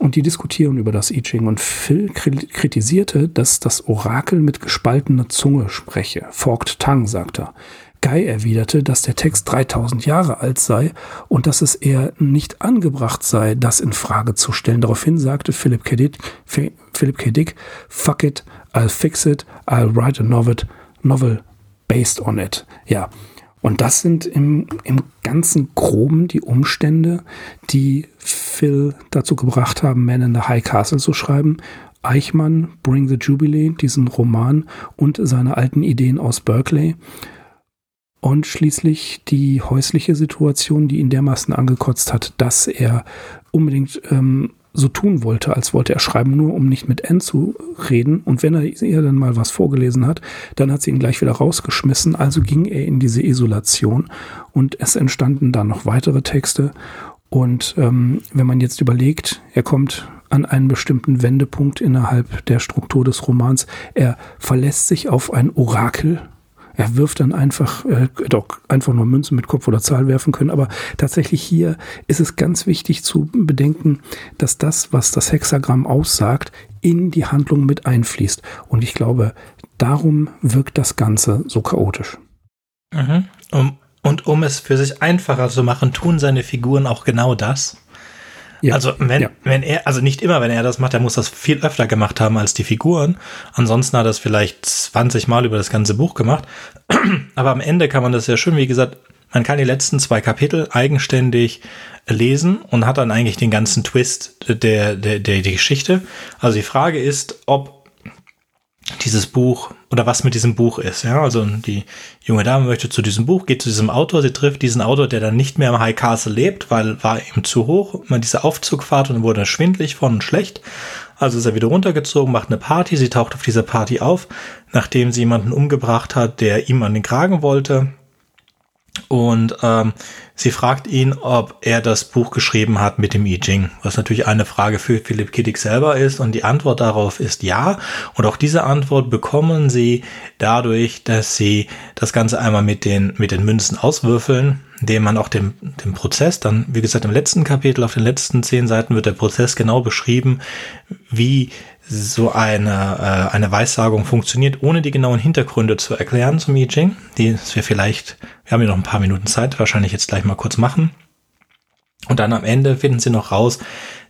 Speaker 3: und die diskutieren über das I Ching. Und Phil kritisierte, dass das Orakel mit gespaltener Zunge spreche. Forked Tongue, sagt er. Guy erwiderte, dass der Text 3000 Jahre alt sei und dass es eher nicht angebracht sei, das in Frage zu stellen. Daraufhin sagte Philip K. Dick, Philip K. Dick fuck it, I'll fix it, I'll write a novel, novel based on it. Ja, und das sind im, im ganzen Groben die Umstände, die Phil dazu gebracht haben, Man in the High Castle zu schreiben. Eichmann, Bring the Jubilee, diesen Roman und seine alten Ideen aus Berkeley. Und schließlich die häusliche Situation, die ihn dermaßen angekotzt hat, dass er unbedingt ähm, so tun wollte, als wollte er schreiben, nur um nicht mit N zu reden. Und wenn er ihr dann mal was vorgelesen hat, dann hat sie ihn gleich wieder rausgeschmissen. Also ging er in diese Isolation und es entstanden dann noch weitere Texte. Und ähm, wenn man jetzt überlegt, er kommt an einen bestimmten Wendepunkt innerhalb der Struktur des Romans, er verlässt sich auf ein Orakel, er wirft dann einfach, äh, doch einfach nur Münzen mit Kopf oder Zahl werfen können. Aber tatsächlich hier ist es ganz wichtig zu bedenken, dass das, was das Hexagramm aussagt, in die Handlung mit einfließt. Und ich glaube, darum wirkt das Ganze so chaotisch.
Speaker 1: Mhm. Um, und um es für sich einfacher zu machen, tun seine Figuren auch genau das. Ja. Also wenn, ja. wenn er, also nicht immer, wenn er das macht, er muss das viel öfter gemacht haben als die Figuren. Ansonsten hat er es vielleicht 20 Mal über das ganze Buch gemacht. Aber am Ende kann man das ja schön, wie gesagt, man kann die letzten zwei Kapitel eigenständig lesen und hat dann eigentlich den ganzen Twist der, der, der, der Geschichte. Also die Frage ist, ob dieses Buch oder was mit diesem Buch ist. Ja, also die junge Dame möchte zu diesem Buch, geht zu diesem Autor, sie trifft diesen Autor, der dann nicht mehr im High Castle lebt, weil war ihm zu hoch, man diese Aufzugfahrt und wurde schwindlig von und schlecht. Also ist er wieder runtergezogen, macht eine Party, sie taucht auf dieser Party auf, nachdem sie jemanden umgebracht hat, der ihm an den Kragen wollte. Und ähm, sie fragt ihn, ob er das Buch geschrieben hat mit dem I Ching, was natürlich eine Frage für Philipp Kiddick selber ist. Und die Antwort darauf ist ja. Und auch diese Antwort bekommen sie dadurch, dass sie das Ganze einmal mit den, mit den Münzen auswürfeln, indem man auch den, den Prozess dann, wie gesagt, im letzten Kapitel, auf den letzten zehn Seiten wird der Prozess genau beschrieben, wie so eine, äh, eine Weissagung funktioniert, ohne die genauen Hintergründe zu erklären zum I Ching. Die wir vielleicht, wir haben ja noch ein paar Minuten Zeit, wahrscheinlich jetzt gleich mal kurz machen. Und dann am Ende finden sie noch raus,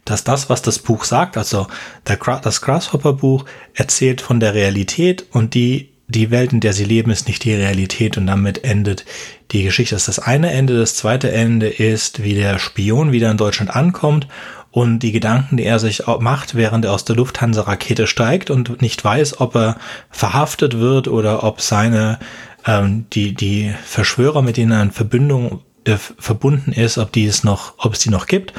Speaker 1: dass das, was das Buch sagt, also der, das Grasshopper-Buch, erzählt von der Realität und die, die Welt, in der sie leben, ist nicht die Realität und damit endet die Geschichte. Das ist das eine Ende. Das zweite Ende ist, wie der Spion wieder in Deutschland ankommt und die Gedanken, die er sich macht, während er aus der Lufthansa-Rakete steigt und nicht weiß, ob er verhaftet wird oder ob seine ähm, die die Verschwörer, mit denen er in Verbindung äh, verbunden ist, ob die es noch, ob es die noch gibt.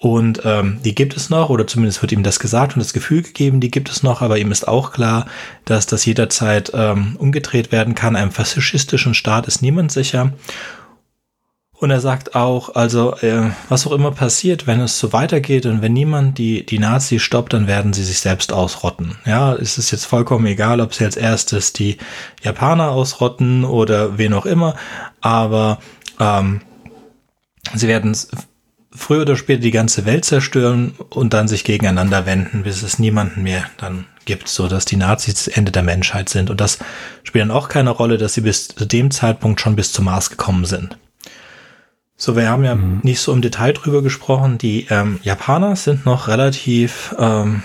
Speaker 1: Und ähm, die gibt es noch, oder zumindest wird ihm das gesagt und das Gefühl gegeben, die gibt es noch, aber ihm ist auch klar, dass das jederzeit ähm, umgedreht werden kann. Einem faschistischen Staat ist niemand sicher. Und er sagt auch, also äh, was auch immer passiert, wenn es so weitergeht und wenn niemand die, die Nazis stoppt, dann werden sie sich selbst ausrotten. Ja, es ist jetzt vollkommen egal, ob sie als erstes die Japaner ausrotten oder wen auch immer, aber ähm, sie werden früher oder später die ganze Welt zerstören und dann sich gegeneinander wenden, bis es niemanden mehr dann gibt, so dass die Nazis das Ende der Menschheit sind. Und das spielt dann auch keine Rolle, dass sie bis zu dem Zeitpunkt schon bis zum Mars gekommen sind. So, wir haben ja mhm. nicht so im Detail drüber gesprochen. Die ähm, Japaner sind noch relativ ähm,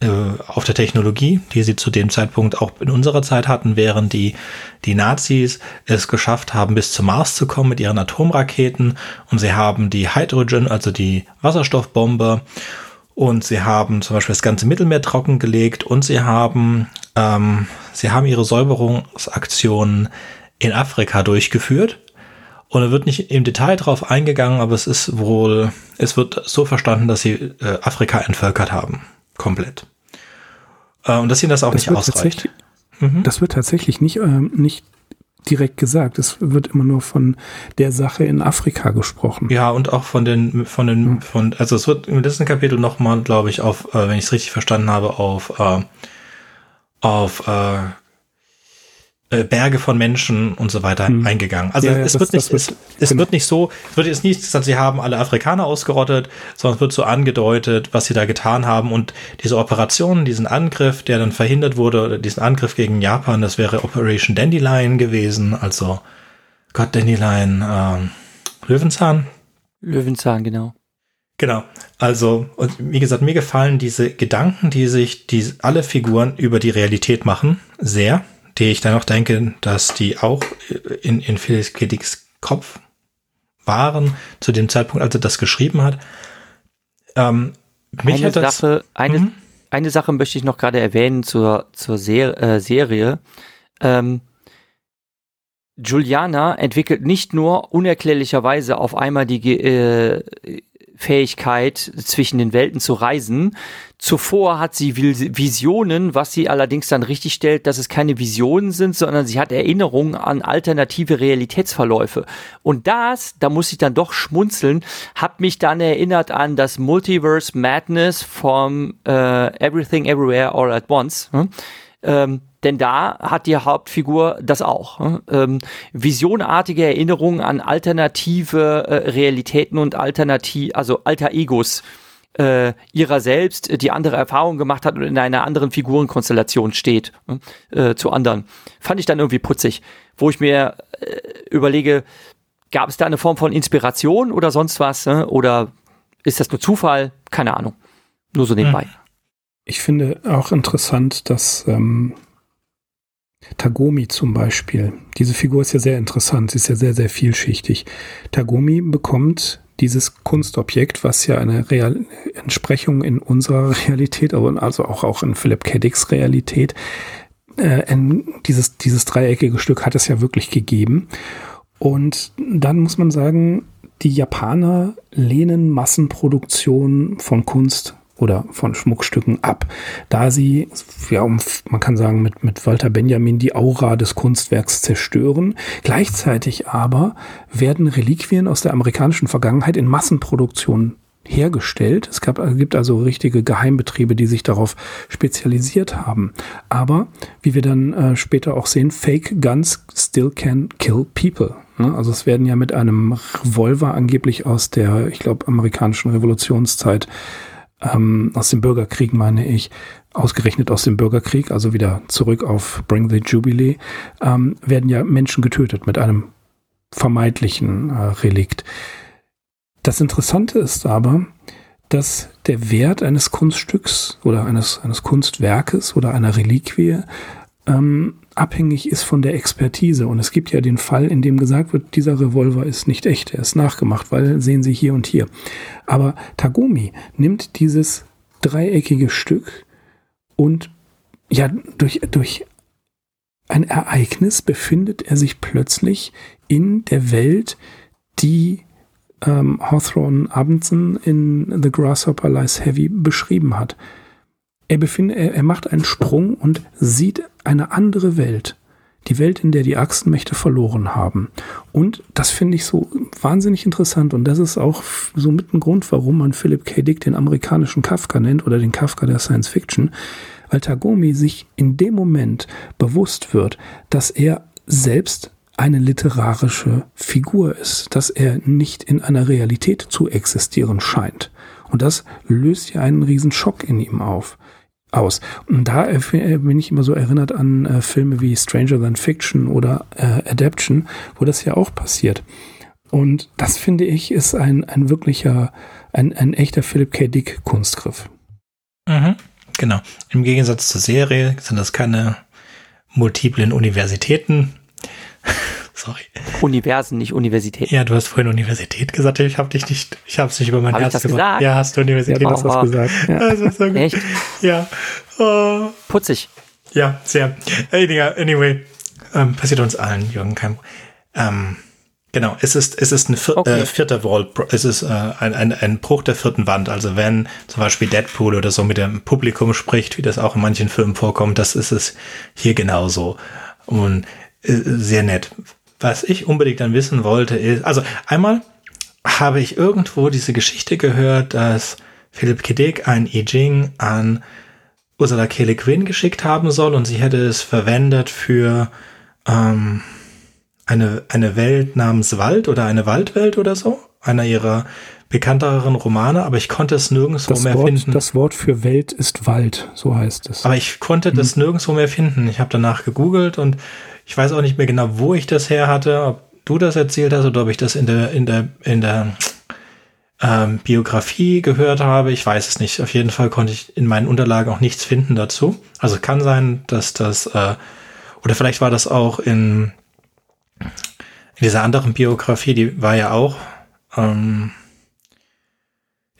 Speaker 1: äh, auf der Technologie, die sie zu dem Zeitpunkt auch in unserer Zeit hatten, während die, die Nazis es geschafft haben, bis zum Mars zu kommen mit ihren Atomraketen. Und sie haben die Hydrogen, also die Wasserstoffbombe. Und sie haben zum Beispiel das ganze Mittelmeer trockengelegt und sie haben, ähm, sie haben ihre Säuberungsaktionen in Afrika durchgeführt und da wird nicht im Detail drauf eingegangen, aber es ist wohl, es wird so verstanden, dass sie äh, Afrika entvölkert haben. Komplett. Äh, und dass ihnen das auch das nicht ausreicht.
Speaker 3: Mhm. Das wird tatsächlich nicht, ähm, nicht direkt gesagt. Es wird immer nur von der Sache in Afrika gesprochen.
Speaker 1: Ja, und auch von den, von den, mhm. von, also es wird im letzten Kapitel nochmal, glaube ich, auf, äh, wenn ich es richtig verstanden habe, auf, äh, auf äh, äh, Berge von Menschen und so weiter hm. eingegangen. Also ja, ja, es, das, wird nicht, wird, es, es genau. wird nicht so, es wird jetzt nicht gesagt, sie haben alle Afrikaner ausgerottet, sondern es wird so angedeutet, was sie da getan haben und diese Operation, diesen Angriff, der dann verhindert wurde, oder diesen Angriff gegen Japan, das wäre Operation Dandelion gewesen, also Gott Dandelion, äh, Löwenzahn.
Speaker 2: Löwenzahn, genau.
Speaker 1: Genau. Also, und wie gesagt, mir gefallen diese Gedanken, die sich die alle Figuren über die Realität machen, sehr die ich dann noch denke, dass die auch in, in Felix K. Kopf waren, zu dem Zeitpunkt, als er das geschrieben hat.
Speaker 2: Ähm, eine, das, Sache, eine, mhm. eine Sache möchte ich noch gerade erwähnen zur, zur Ser äh, Serie. Ähm, Juliana entwickelt nicht nur unerklärlicherweise auf einmal die äh, Fähigkeit, zwischen den Welten zu reisen. Zuvor hat sie Visionen, was sie allerdings dann richtig stellt, dass es keine Visionen sind, sondern sie hat Erinnerungen an alternative Realitätsverläufe. Und das, da muss ich dann doch schmunzeln, hat mich dann erinnert an das Multiverse Madness vom äh, Everything Everywhere All at Once. Hm? Ähm, denn da hat die Hauptfigur das auch. Hm? Ähm, visionartige Erinnerungen an alternative äh, Realitäten und alternativ, also alter Egos äh, ihrer selbst, die andere Erfahrungen gemacht hat und in einer anderen Figurenkonstellation steht hm? äh, zu anderen. Fand ich dann irgendwie putzig, wo ich mir äh, überlege, gab es da eine Form von Inspiration oder sonst was? Äh? Oder ist das nur Zufall? Keine Ahnung. Nur so nebenbei. Hm.
Speaker 3: Ich finde auch interessant, dass ähm, Tagomi zum Beispiel, diese Figur ist ja sehr interessant, sie ist ja sehr, sehr vielschichtig. Tagomi bekommt dieses Kunstobjekt, was ja eine Real Entsprechung in unserer Realität, also auch, auch in Philip K. Dicks Realität, äh, dieses, dieses dreieckige Stück hat es ja wirklich gegeben. Und dann muss man sagen, die Japaner lehnen Massenproduktion von Kunst oder von Schmuckstücken ab, da sie, ja, man kann sagen, mit, mit Walter Benjamin die Aura des Kunstwerks zerstören. Gleichzeitig aber werden Reliquien aus der amerikanischen Vergangenheit in Massenproduktion hergestellt. Es gab, gibt also richtige Geheimbetriebe, die sich darauf spezialisiert haben. Aber, wie wir dann äh, später auch sehen, Fake Guns still can kill people. Ne? Also es werden ja mit einem Revolver angeblich aus der, ich glaube, amerikanischen Revolutionszeit ähm, aus dem Bürgerkrieg meine ich, ausgerechnet aus dem Bürgerkrieg, also wieder zurück auf Bring the Jubilee, ähm, werden ja Menschen getötet mit einem vermeintlichen äh, Relikt. Das Interessante ist aber, dass der Wert eines Kunststücks oder eines, eines Kunstwerkes oder einer Reliquie ähm, abhängig ist von der Expertise. Und es gibt ja den Fall, in dem gesagt wird, dieser Revolver ist nicht echt, er ist nachgemacht, weil sehen Sie hier und hier. Aber Tagumi nimmt dieses dreieckige Stück und ja, durch, durch ein Ereignis befindet er sich plötzlich in der Welt, die ähm, Hawthorne Abendson in The Grasshopper Lies Heavy beschrieben hat. Er, befindet, er, er macht einen Sprung und sieht eine andere Welt, Die Welt, in der die Achsenmächte verloren haben. Und das finde ich so wahnsinnig interessant. Und das ist auch so mit ein Grund, warum man Philip K. Dick den amerikanischen Kafka nennt oder den Kafka der Science Fiction. Weil Tagomi sich in dem Moment bewusst wird, dass er selbst eine literarische Figur ist, dass er nicht in einer Realität zu existieren scheint. Und das löst ja einen riesen Schock in ihm auf aus. Und da bin ich immer so erinnert an äh, Filme wie Stranger Than Fiction oder äh, Adaption, wo das ja auch passiert. Und das finde ich ist ein, ein wirklicher, ein, ein echter Philip K. Dick Kunstgriff.
Speaker 1: Mhm, genau. Im Gegensatz zur Serie sind das keine multiplen Universitäten,
Speaker 2: Sorry. Universen, nicht Universität.
Speaker 1: Ja, du hast vorhin Universität gesagt. Ich habe dich nicht, ich habe es nicht über mein
Speaker 2: hab Herz das gesagt.
Speaker 1: Ja, hast du Universität ja, hast das gesagt. Ja. Also, so
Speaker 2: Echt?
Speaker 1: Ja.
Speaker 2: Uh, Putzig.
Speaker 1: Ja, sehr. Anyway, ähm, passiert uns allen, Jürgen. Kein, ähm, genau, es ist, es ist ein vier, okay. äh, vierter Wall, es ist äh, ein, ein, ein Bruch der vierten Wand. Also wenn zum Beispiel Deadpool oder so mit dem Publikum spricht, wie das auch in manchen Filmen vorkommt, das ist es hier genauso. Und äh, sehr nett. Was ich unbedingt dann wissen wollte, ist, also einmal habe ich irgendwo diese Geschichte gehört, dass Philipp Kiddick ein I Ching an Ursula K. Le Guin geschickt haben soll und sie hätte es verwendet für ähm, eine, eine Welt namens Wald oder eine Waldwelt oder so. Einer ihrer bekannteren Romane, aber ich konnte es nirgendwo
Speaker 3: das
Speaker 1: mehr
Speaker 3: Wort,
Speaker 1: finden.
Speaker 3: Das Wort für Welt ist Wald, so heißt es.
Speaker 1: Aber ich konnte hm. das nirgendwo mehr finden. Ich habe danach gegoogelt und ich weiß auch nicht mehr genau, wo ich das her hatte, ob du das erzählt hast oder ob ich das in der, in der, in der ähm, Biografie gehört habe. Ich weiß es nicht. Auf jeden Fall konnte ich in meinen Unterlagen auch nichts finden dazu. Also kann sein, dass das, äh, oder vielleicht war das auch in, in dieser anderen Biografie, die war ja auch, ähm,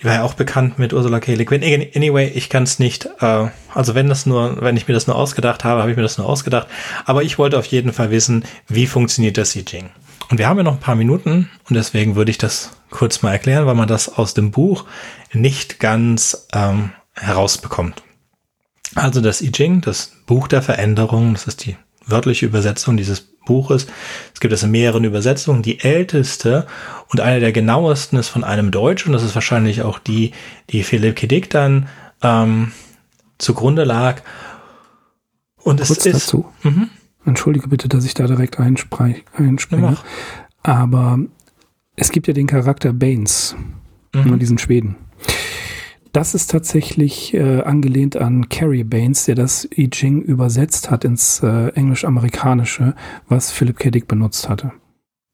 Speaker 1: die war ja auch bekannt mit Ursula K. Le Guin. Anyway, ich kann es nicht. Äh, also wenn das nur, wenn ich mir das nur ausgedacht habe, habe ich mir das nur ausgedacht. Aber ich wollte auf jeden Fall wissen, wie funktioniert das I Ching. Und wir haben ja noch ein paar Minuten und deswegen würde ich das kurz mal erklären, weil man das aus dem Buch nicht ganz ähm, herausbekommt. Also das I Ching, das Buch der Veränderung, das ist die wörtliche Übersetzung dieses Buches. Es gibt es in mehreren Übersetzungen. Die älteste und eine der genauesten ist von einem Deutschen. Das ist wahrscheinlich auch die, die Philipp Kedick dann ähm, zugrunde lag. Und Kurz es ist.
Speaker 3: Dazu. Mhm. Entschuldige bitte, dass ich da direkt einspringe. Ja, Aber es gibt ja den Charakter Baines, mhm. diesen Schweden. Das ist tatsächlich äh, angelehnt an Carrie Baines, der das I Ching übersetzt hat ins äh, Englisch-Amerikanische, was Philip K. Dick benutzt hatte.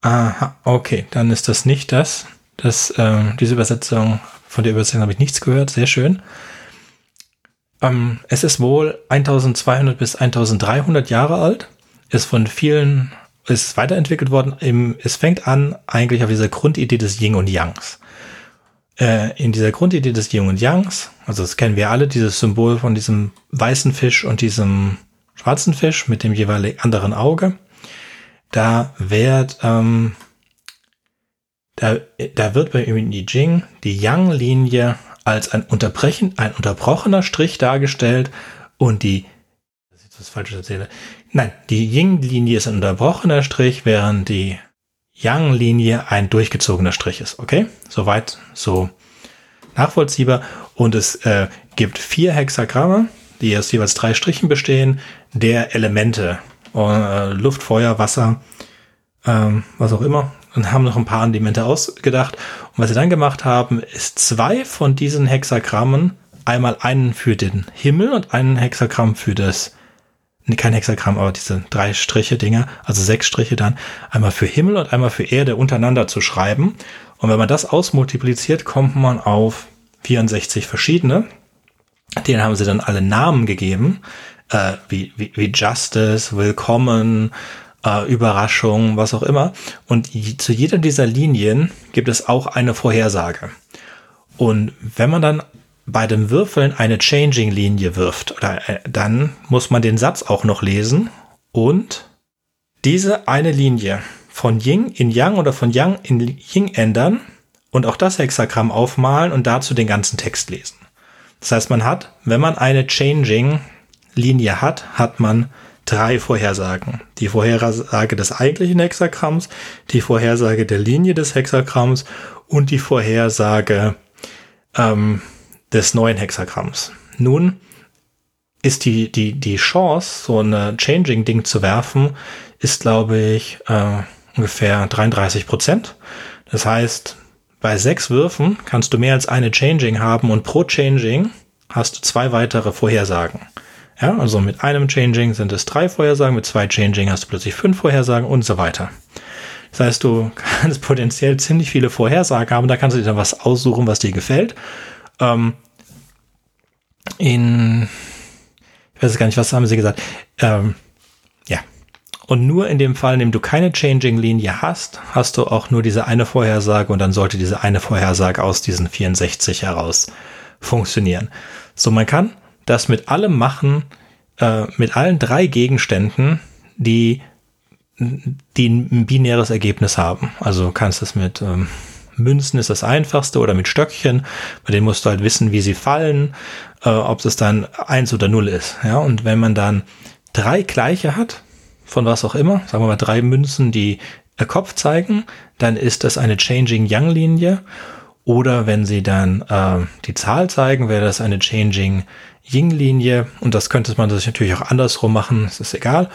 Speaker 1: Aha, okay, dann ist das nicht das. das äh, diese Übersetzung, von der Übersetzung habe ich nichts gehört, sehr schön. Ähm, es ist wohl 1200 bis 1300 Jahre alt, ist von vielen, ist weiterentwickelt worden. Im, es fängt an eigentlich auf dieser Grundidee des Yin und Yangs äh, in dieser Grundidee des Yin und Yangs, also das kennen wir alle, dieses Symbol von diesem weißen Fisch und diesem schwarzen Fisch mit dem jeweils anderen Auge, da wird, ähm, da, da wird bei I Ching die Yang-Linie als ein, Unterbrechen, ein unterbrochener Strich dargestellt und die, das ist jetzt was Falsches erzähle, nein, die Yin-Linie ist ein unterbrochener Strich, während die Yang-Linie ein durchgezogener Strich ist. Okay, soweit so nachvollziehbar. Und es äh, gibt vier Hexagramme, die aus jeweils drei Strichen bestehen, der Elemente, äh, Luft, Feuer, Wasser, ähm, was auch immer. Und haben noch ein paar Elemente ausgedacht. Und was sie dann gemacht haben, ist zwei von diesen Hexagrammen, einmal einen für den Himmel und einen Hexagramm für das kein Hexagramm, aber diese drei Striche Dinger, also sechs Striche dann, einmal für Himmel und einmal für Erde untereinander zu schreiben. Und wenn man das ausmultipliziert, kommt man auf 64 verschiedene. Denen haben sie dann alle Namen gegeben, äh, wie, wie, wie Justice, Willkommen, äh, Überraschung, was auch immer. Und zu jeder dieser Linien gibt es auch eine Vorhersage. Und wenn man dann bei dem Würfeln eine Changing-Linie wirft, äh, dann muss man den Satz auch noch lesen und diese eine Linie von Ying in Yang oder von Yang in Ying ändern und auch das Hexagramm aufmalen und dazu den ganzen Text lesen. Das heißt, man hat, wenn man eine Changing-Linie hat, hat man drei Vorhersagen. Die Vorhersage des eigentlichen Hexagramms, die Vorhersage der Linie des Hexagramms und die Vorhersage ähm, des neuen Hexagramms. Nun ist die, die, die Chance, so eine Changing-Ding zu werfen, ist, glaube ich, äh, ungefähr 33 Prozent. Das heißt, bei sechs Würfen kannst du mehr als eine Changing haben und pro Changing hast du zwei weitere Vorhersagen. Ja, also mit einem Changing sind es drei Vorhersagen, mit zwei Changing hast du plötzlich fünf Vorhersagen und so weiter. Das heißt, du kannst potenziell ziemlich viele Vorhersagen haben, da kannst du dir dann was aussuchen, was dir gefällt. Ähm, in, ich weiß gar nicht, was haben sie gesagt? Ähm, ja. Und nur in dem Fall, in dem du keine Changing-Linie hast, hast du auch nur diese eine Vorhersage und dann sollte diese eine Vorhersage aus diesen 64 heraus funktionieren. So, man kann das mit allem machen, äh, mit allen drei Gegenständen, die, die ein binäres Ergebnis haben. Also kannst du es mit ähm, Münzen ist das einfachste oder mit Stöckchen, bei denen musst du halt wissen, wie sie fallen, äh, ob es dann eins oder null ist. Ja, und wenn man dann drei gleiche hat, von was auch immer, sagen wir mal drei Münzen, die äh, Kopf zeigen, dann ist das eine Changing Young Linie. Oder wenn sie dann äh, die Zahl zeigen, wäre das eine Changing Ying-Linie und das könnte man sich natürlich auch andersrum machen, es ist egal.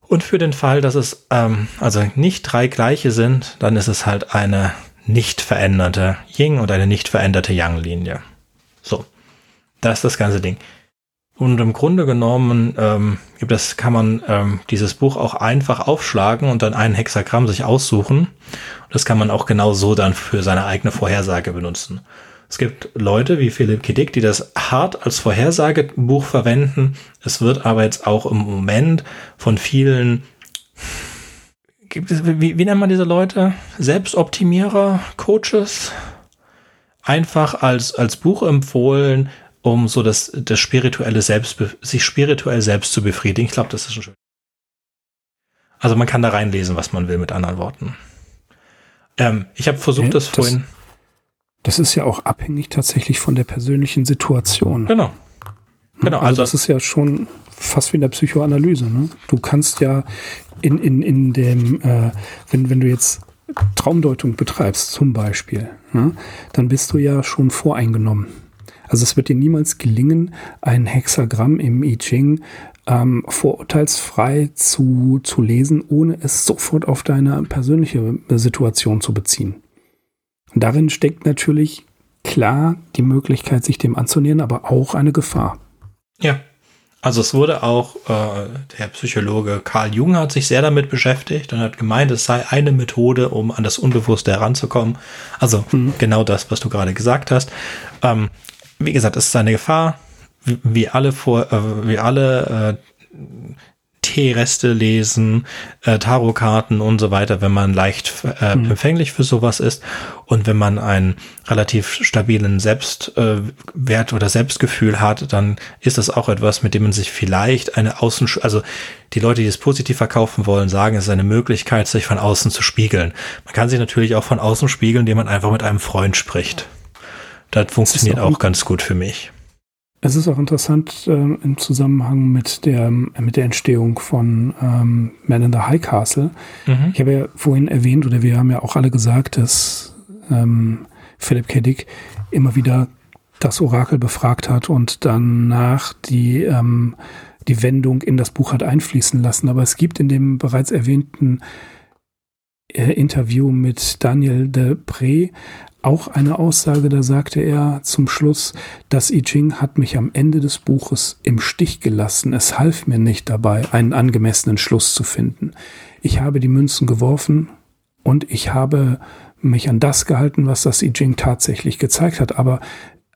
Speaker 1: Und für den Fall, dass es ähm, also nicht drei gleiche sind, dann ist es halt eine nicht veränderte Ying und eine nicht veränderte Yang-Linie. So, das ist das ganze Ding. Und im Grunde genommen ähm, gibt kann man ähm, dieses Buch auch einfach aufschlagen und dann ein Hexagramm sich aussuchen. Das kann man auch genau so dann für seine eigene Vorhersage benutzen. Es gibt Leute wie Philipp Kiddick, die das hart als Vorhersagebuch verwenden. Es wird aber jetzt auch im Moment von vielen wie, wie nennt man diese Leute? Selbstoptimierer, Coaches? Einfach als, als Buch empfohlen, um so das, das spirituelle Selbst, sich spirituell selbst zu befriedigen. Ich glaube, das ist ein schön. Also man kann da reinlesen, was man will, mit anderen Worten. Ähm, ich habe versucht, ja, das, das vorhin.
Speaker 3: Das ist ja auch abhängig tatsächlich von der persönlichen Situation.
Speaker 1: Genau.
Speaker 3: Genau. Also, also das ist ja schon fast wie in der Psychoanalyse. Ne? Du kannst ja in, in, in dem, äh, wenn, wenn du jetzt Traumdeutung betreibst zum Beispiel, ne, dann bist du ja schon voreingenommen. Also es wird dir niemals gelingen, ein Hexagramm im I Ching ähm, vorurteilsfrei zu, zu lesen, ohne es sofort auf deine persönliche Situation zu beziehen. Darin steckt natürlich klar die Möglichkeit, sich dem anzunähern, aber auch eine Gefahr.
Speaker 1: Ja. Also es wurde auch, äh, der Psychologe Carl Jung hat sich sehr damit beschäftigt und hat gemeint, es sei eine Methode, um an das Unbewusste heranzukommen. Also mhm. genau das, was du gerade gesagt hast. Ähm, wie gesagt, es ist eine Gefahr, wie, alle vor, äh, wie alle äh, Teereste lesen, äh, Tarotkarten und so weiter, wenn man leicht äh, mhm. empfänglich für sowas ist und wenn man einen relativ stabilen Selbstwert äh, oder Selbstgefühl hat, dann ist das auch etwas, mit dem man sich vielleicht eine Außen, also die Leute, die es positiv verkaufen wollen, sagen, es ist eine Möglichkeit, sich von außen zu spiegeln. Man kann sich natürlich auch von außen spiegeln, indem man einfach mit einem Freund spricht. Das funktioniert auch, auch ganz gut für mich.
Speaker 3: Es ist auch interessant äh, im Zusammenhang mit der, mit der Entstehung von ähm, Man in the High Castle. Mhm. Ich habe ja vorhin erwähnt, oder wir haben ja auch alle gesagt, dass ähm, Philip K. Dick immer wieder das Orakel befragt hat und danach die, ähm, die Wendung in das Buch hat einfließen lassen. Aber es gibt in dem bereits erwähnten äh, Interview mit Daniel de Pre auch eine Aussage, da sagte er zum Schluss, das I Ching hat mich am Ende des Buches im Stich gelassen. Es half mir nicht dabei, einen angemessenen Schluss zu finden. Ich habe die Münzen geworfen und ich habe mich an das gehalten, was das I Ching tatsächlich gezeigt hat. Aber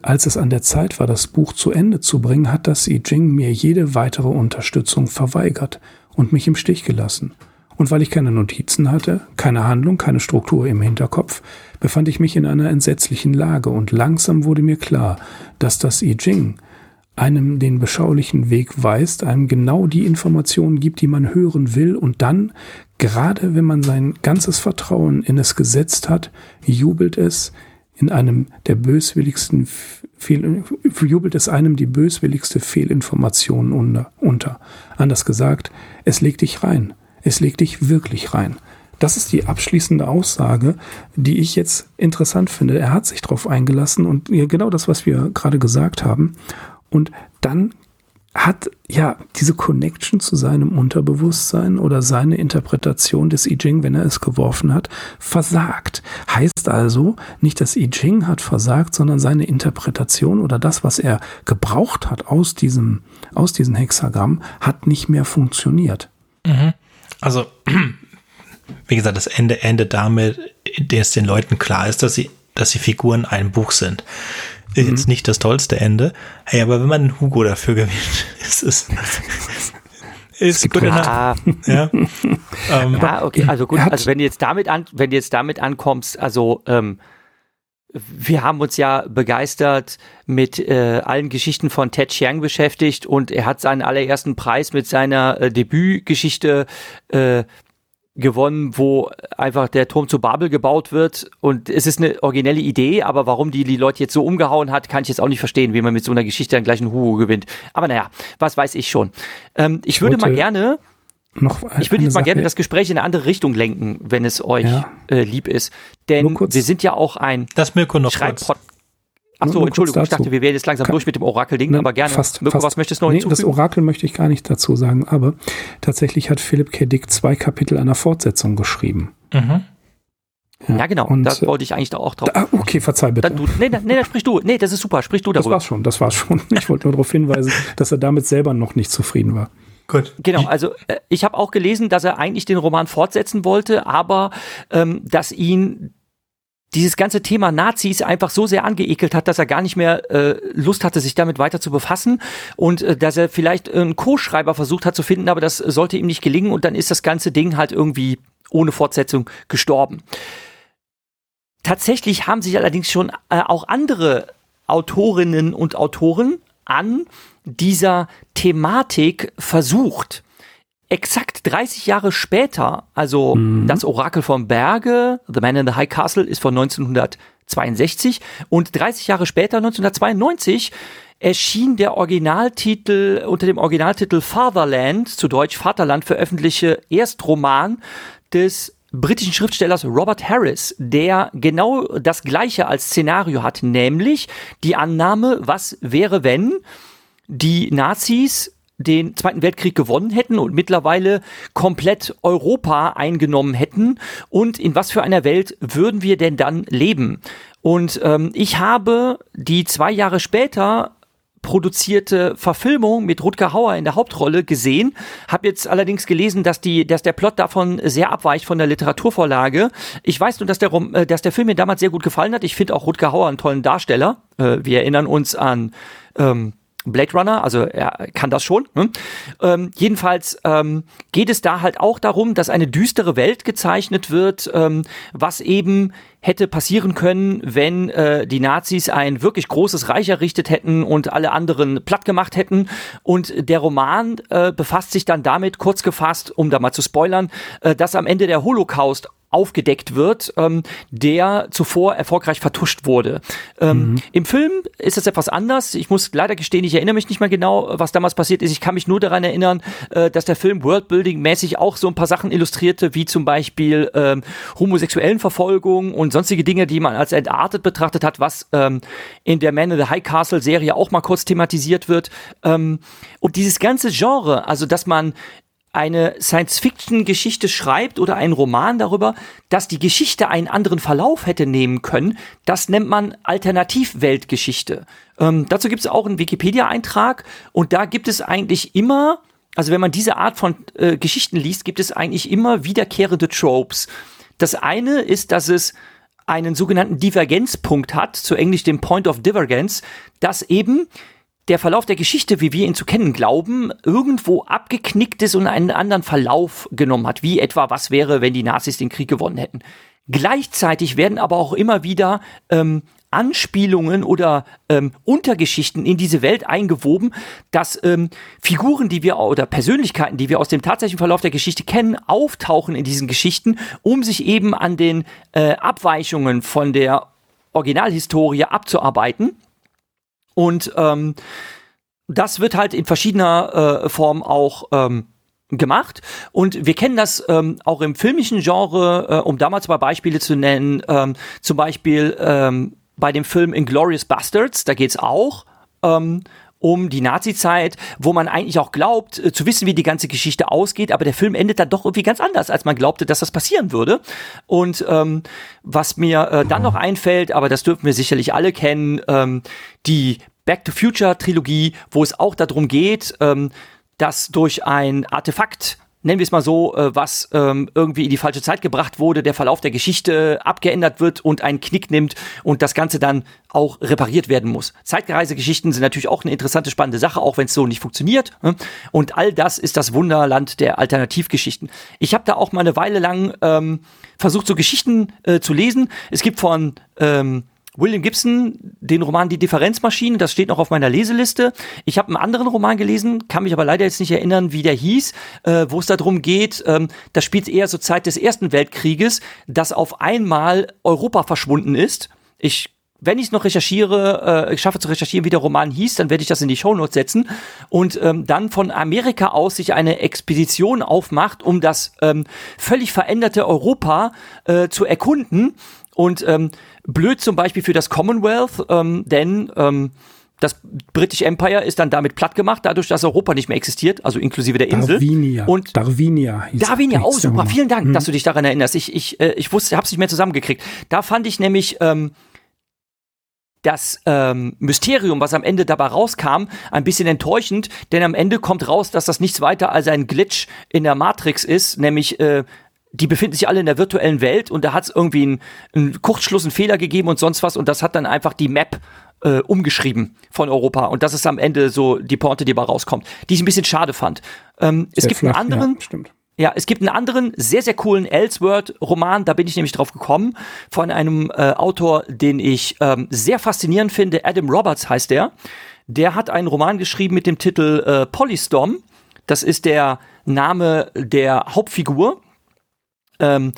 Speaker 3: als es an der Zeit war, das Buch zu Ende zu bringen, hat das I Ching mir jede weitere Unterstützung verweigert und mich im Stich gelassen. Und weil ich keine Notizen hatte, keine Handlung, keine Struktur im Hinterkopf, befand ich mich in einer entsetzlichen Lage und langsam wurde mir klar, dass das I Ching einem den beschaulichen Weg weist, einem genau die Informationen gibt, die man hören will und dann, gerade wenn man sein ganzes Vertrauen in es gesetzt hat, jubelt es, in einem der böswilligsten Fehl, jubelt es einem die böswilligste Fehlinformation unter, unter. Anders gesagt, es legt dich rein. Es legt dich wirklich rein. Das ist die abschließende Aussage, die ich jetzt interessant finde. Er hat sich darauf eingelassen und genau das, was wir gerade gesagt haben. Und dann hat ja diese Connection zu seinem Unterbewusstsein oder seine Interpretation des I Ching, wenn er es geworfen hat, versagt. Heißt also, nicht das I Ching hat versagt, sondern seine Interpretation oder das, was er gebraucht hat aus diesem, aus diesem Hexagramm, hat nicht mehr funktioniert.
Speaker 1: Mhm. Also, wie gesagt, das Ende endet damit, dass den Leuten klar ist, dass sie, dass die Figuren ein Buch sind ist jetzt mhm. nicht das tollste Ende. Hey, aber wenn man einen Hugo dafür gewinnt, ist es.
Speaker 2: ist gut ja. ja. ähm, ja, okay, also gut, also wenn du jetzt damit an, wenn du jetzt damit ankommst, also ähm, wir haben uns ja begeistert mit äh, allen Geschichten von Ted Chiang beschäftigt und er hat seinen allerersten Preis mit seiner äh, Debütgeschichte äh, gewonnen, wo einfach der Turm zu Babel gebaut wird und es ist eine originelle Idee, aber warum die die Leute jetzt so umgehauen hat, kann ich jetzt auch nicht verstehen, wie man mit so einer Geschichte dann gleich einen Hugo gewinnt. Aber naja, was weiß ich schon. Ähm, ich würde mal gerne noch ich würde jetzt mal Sache. gerne das Gespräch in eine andere Richtung lenken, wenn es euch ja. äh, lieb ist. Denn wir sind ja auch ein
Speaker 1: das Mirko noch Schreibpod
Speaker 2: Ach so, Entschuldigung, ich dachte, wir wären jetzt langsam Kann, durch mit dem Orakel-Ding, aber gerne.
Speaker 3: Fast, Mirko, fast,
Speaker 2: was möchtest du noch
Speaker 3: nee, hinzufügen? Das Orakel möchte ich gar nicht dazu sagen, aber tatsächlich hat Philipp K. Dick zwei Kapitel einer Fortsetzung geschrieben.
Speaker 2: Mhm. Ja, ja, genau, und, das wollte ich eigentlich da auch drauf.
Speaker 3: Ah, okay, verzeih bitte.
Speaker 2: Dann du, nee, nee, dann sprich du. Nee, das ist super, sprich du darüber.
Speaker 3: Das war's schon, das war's schon. Ich wollte nur darauf hinweisen, dass er damit selber noch nicht zufrieden war.
Speaker 2: Gut. Genau, also äh, ich habe auch gelesen, dass er eigentlich den Roman fortsetzen wollte, aber ähm, dass ihn dieses ganze Thema Nazis einfach so sehr angeekelt hat, dass er gar nicht mehr äh, Lust hatte, sich damit weiter zu befassen und äh, dass er vielleicht einen Co-Schreiber versucht hat zu finden, aber das sollte ihm nicht gelingen und dann ist das ganze Ding halt irgendwie ohne Fortsetzung gestorben. Tatsächlich haben sich allerdings schon äh, auch andere Autorinnen und Autoren an dieser Thematik versucht exakt 30 Jahre später, also mhm. das Orakel vom Berge, The Man in the High Castle, ist von 1962 und 30 Jahre später, 1992, erschien der Originaltitel unter dem Originaltitel Fatherland, zu Deutsch Vaterland, veröffentlichte Erstroman des britischen Schriftstellers Robert Harris, der genau das gleiche als Szenario hat, nämlich die Annahme, was wäre, wenn die Nazis den Zweiten Weltkrieg gewonnen hätten und mittlerweile komplett Europa eingenommen hätten und in was für einer Welt würden wir denn dann leben? Und ähm, ich habe die zwei Jahre später produzierte Verfilmung mit Rutger Hauer in der Hauptrolle gesehen, habe jetzt allerdings gelesen, dass die, dass der Plot davon sehr abweicht von der Literaturvorlage. Ich weiß nur, dass der, äh, dass der Film mir damals sehr gut gefallen hat. Ich finde auch Rutger Hauer einen tollen Darsteller. Äh, wir erinnern uns an ähm, Blade Runner, also er kann das schon. Ne? Ähm, jedenfalls ähm, geht es da halt auch darum, dass eine düstere Welt gezeichnet wird, ähm, was eben hätte passieren können, wenn äh, die Nazis ein wirklich großes Reich errichtet hätten und alle anderen platt gemacht hätten. Und der Roman äh, befasst sich dann damit, kurz gefasst, um da mal zu spoilern, äh, dass am Ende der Holocaust aufgedeckt wird, ähm, der zuvor erfolgreich vertuscht wurde. Ähm, mhm. Im Film ist es etwas anders. Ich muss leider gestehen, ich erinnere mich nicht mehr genau, was damals passiert ist. Ich kann mich nur daran erinnern, äh, dass der Film Worldbuilding-mäßig auch so ein paar Sachen illustrierte, wie zum Beispiel ähm, homosexuellen Verfolgung und sonstige Dinge, die man als entartet betrachtet hat, was ähm, in der Man in the High Castle Serie auch mal kurz thematisiert wird. Ähm, und dieses ganze Genre, also dass man eine Science-Fiction-Geschichte schreibt oder einen Roman darüber, dass die Geschichte einen anderen Verlauf hätte nehmen können, das nennt man Alternativweltgeschichte. Ähm, dazu gibt es auch einen Wikipedia-Eintrag und da gibt es eigentlich immer, also wenn man diese Art von äh, Geschichten liest, gibt es eigentlich immer wiederkehrende Tropes. Das eine ist, dass es einen sogenannten Divergenzpunkt hat, zu Englisch den Point of Divergence, dass eben der Verlauf der Geschichte, wie wir ihn zu kennen glauben, irgendwo abgeknickt ist und einen anderen Verlauf genommen hat, wie etwa, was wäre, wenn die Nazis den Krieg gewonnen hätten. Gleichzeitig werden aber auch immer wieder ähm, Anspielungen oder ähm, Untergeschichten in diese Welt eingewoben, dass ähm, Figuren, die wir oder Persönlichkeiten, die wir aus dem tatsächlichen Verlauf der Geschichte kennen, auftauchen in diesen Geschichten, um sich eben an den äh, Abweichungen von der Originalhistorie abzuarbeiten. Und ähm, das wird halt in verschiedener äh, Form auch ähm, gemacht. Und wir kennen das ähm, auch im filmischen Genre, äh, um damals mal Beispiele zu nennen, ähm, zum Beispiel ähm, bei dem Film Inglorious Bastards, da geht's auch ähm, um die Nazi-Zeit, wo man eigentlich auch glaubt, äh, zu wissen, wie die ganze Geschichte ausgeht, aber der Film endet dann doch irgendwie ganz anders, als man glaubte, dass das passieren würde. Und ähm, was mir äh, dann noch einfällt, aber das dürfen wir sicherlich alle kennen, ähm, die Back to Future Trilogie, wo es auch darum geht, ähm, dass durch ein Artefakt nennen wir es mal so, äh, was ähm, irgendwie in die falsche Zeit gebracht wurde, der Verlauf der Geschichte abgeändert wird und einen Knick nimmt und das Ganze dann auch repariert werden muss. Zeitreisegeschichten sind natürlich auch eine interessante, spannende Sache, auch wenn es so nicht funktioniert. Ne? Und all das ist das Wunderland der Alternativgeschichten. Ich habe da auch mal eine Weile lang ähm, versucht, so Geschichten äh, zu lesen. Es gibt von ähm, William Gibson, den Roman Die Differenzmaschine, das steht noch auf meiner Leseliste. Ich habe einen anderen Roman gelesen, kann mich aber leider jetzt nicht erinnern, wie der hieß, äh, wo es darum geht, ähm, das spielt eher zur Zeit des Ersten Weltkrieges, dass auf einmal Europa verschwunden ist. Ich wenn ich es noch recherchiere, äh, ich schaffe zu recherchieren, wie der Roman hieß, dann werde ich das in die Shownotes setzen und ähm, dann von Amerika aus sich eine Expedition aufmacht, um das ähm, völlig veränderte Europa äh, zu erkunden und ähm, blöd zum Beispiel für das Commonwealth, ähm, denn ähm, das British Empire ist dann damit platt gemacht, dadurch, dass Europa nicht mehr existiert, also inklusive der Insel.
Speaker 3: Darwinia.
Speaker 2: Und
Speaker 3: Darwinia.
Speaker 2: Hieß Darwinia, oh super, vielen Dank, mhm. dass du dich daran erinnerst. Ich, ich, äh, ich wusste, hab's nicht mehr zusammengekriegt. Da fand ich nämlich ähm, das ähm, Mysterium, was am Ende dabei rauskam, ein bisschen enttäuschend, denn am Ende kommt raus, dass das nichts weiter als ein Glitch in der Matrix ist, nämlich äh, die befinden sich alle in der virtuellen Welt und da hat es irgendwie einen, einen Kurzschluss, einen Fehler gegeben und sonst was und das hat dann einfach die Map äh, umgeschrieben von Europa und das ist am Ende so die Porte, die dabei rauskommt, die ich ein bisschen schade fand. Ähm, es gibt flach, einen anderen, ja, ja, es gibt einen anderen sehr, sehr coolen Elseworld-Roman, da bin ich nämlich drauf gekommen, von einem äh, Autor, den ich ähm, sehr faszinierend finde. Adam Roberts heißt der. Der hat einen Roman geschrieben mit dem Titel äh, Polystorm. Das ist der Name der Hauptfigur. Ähm,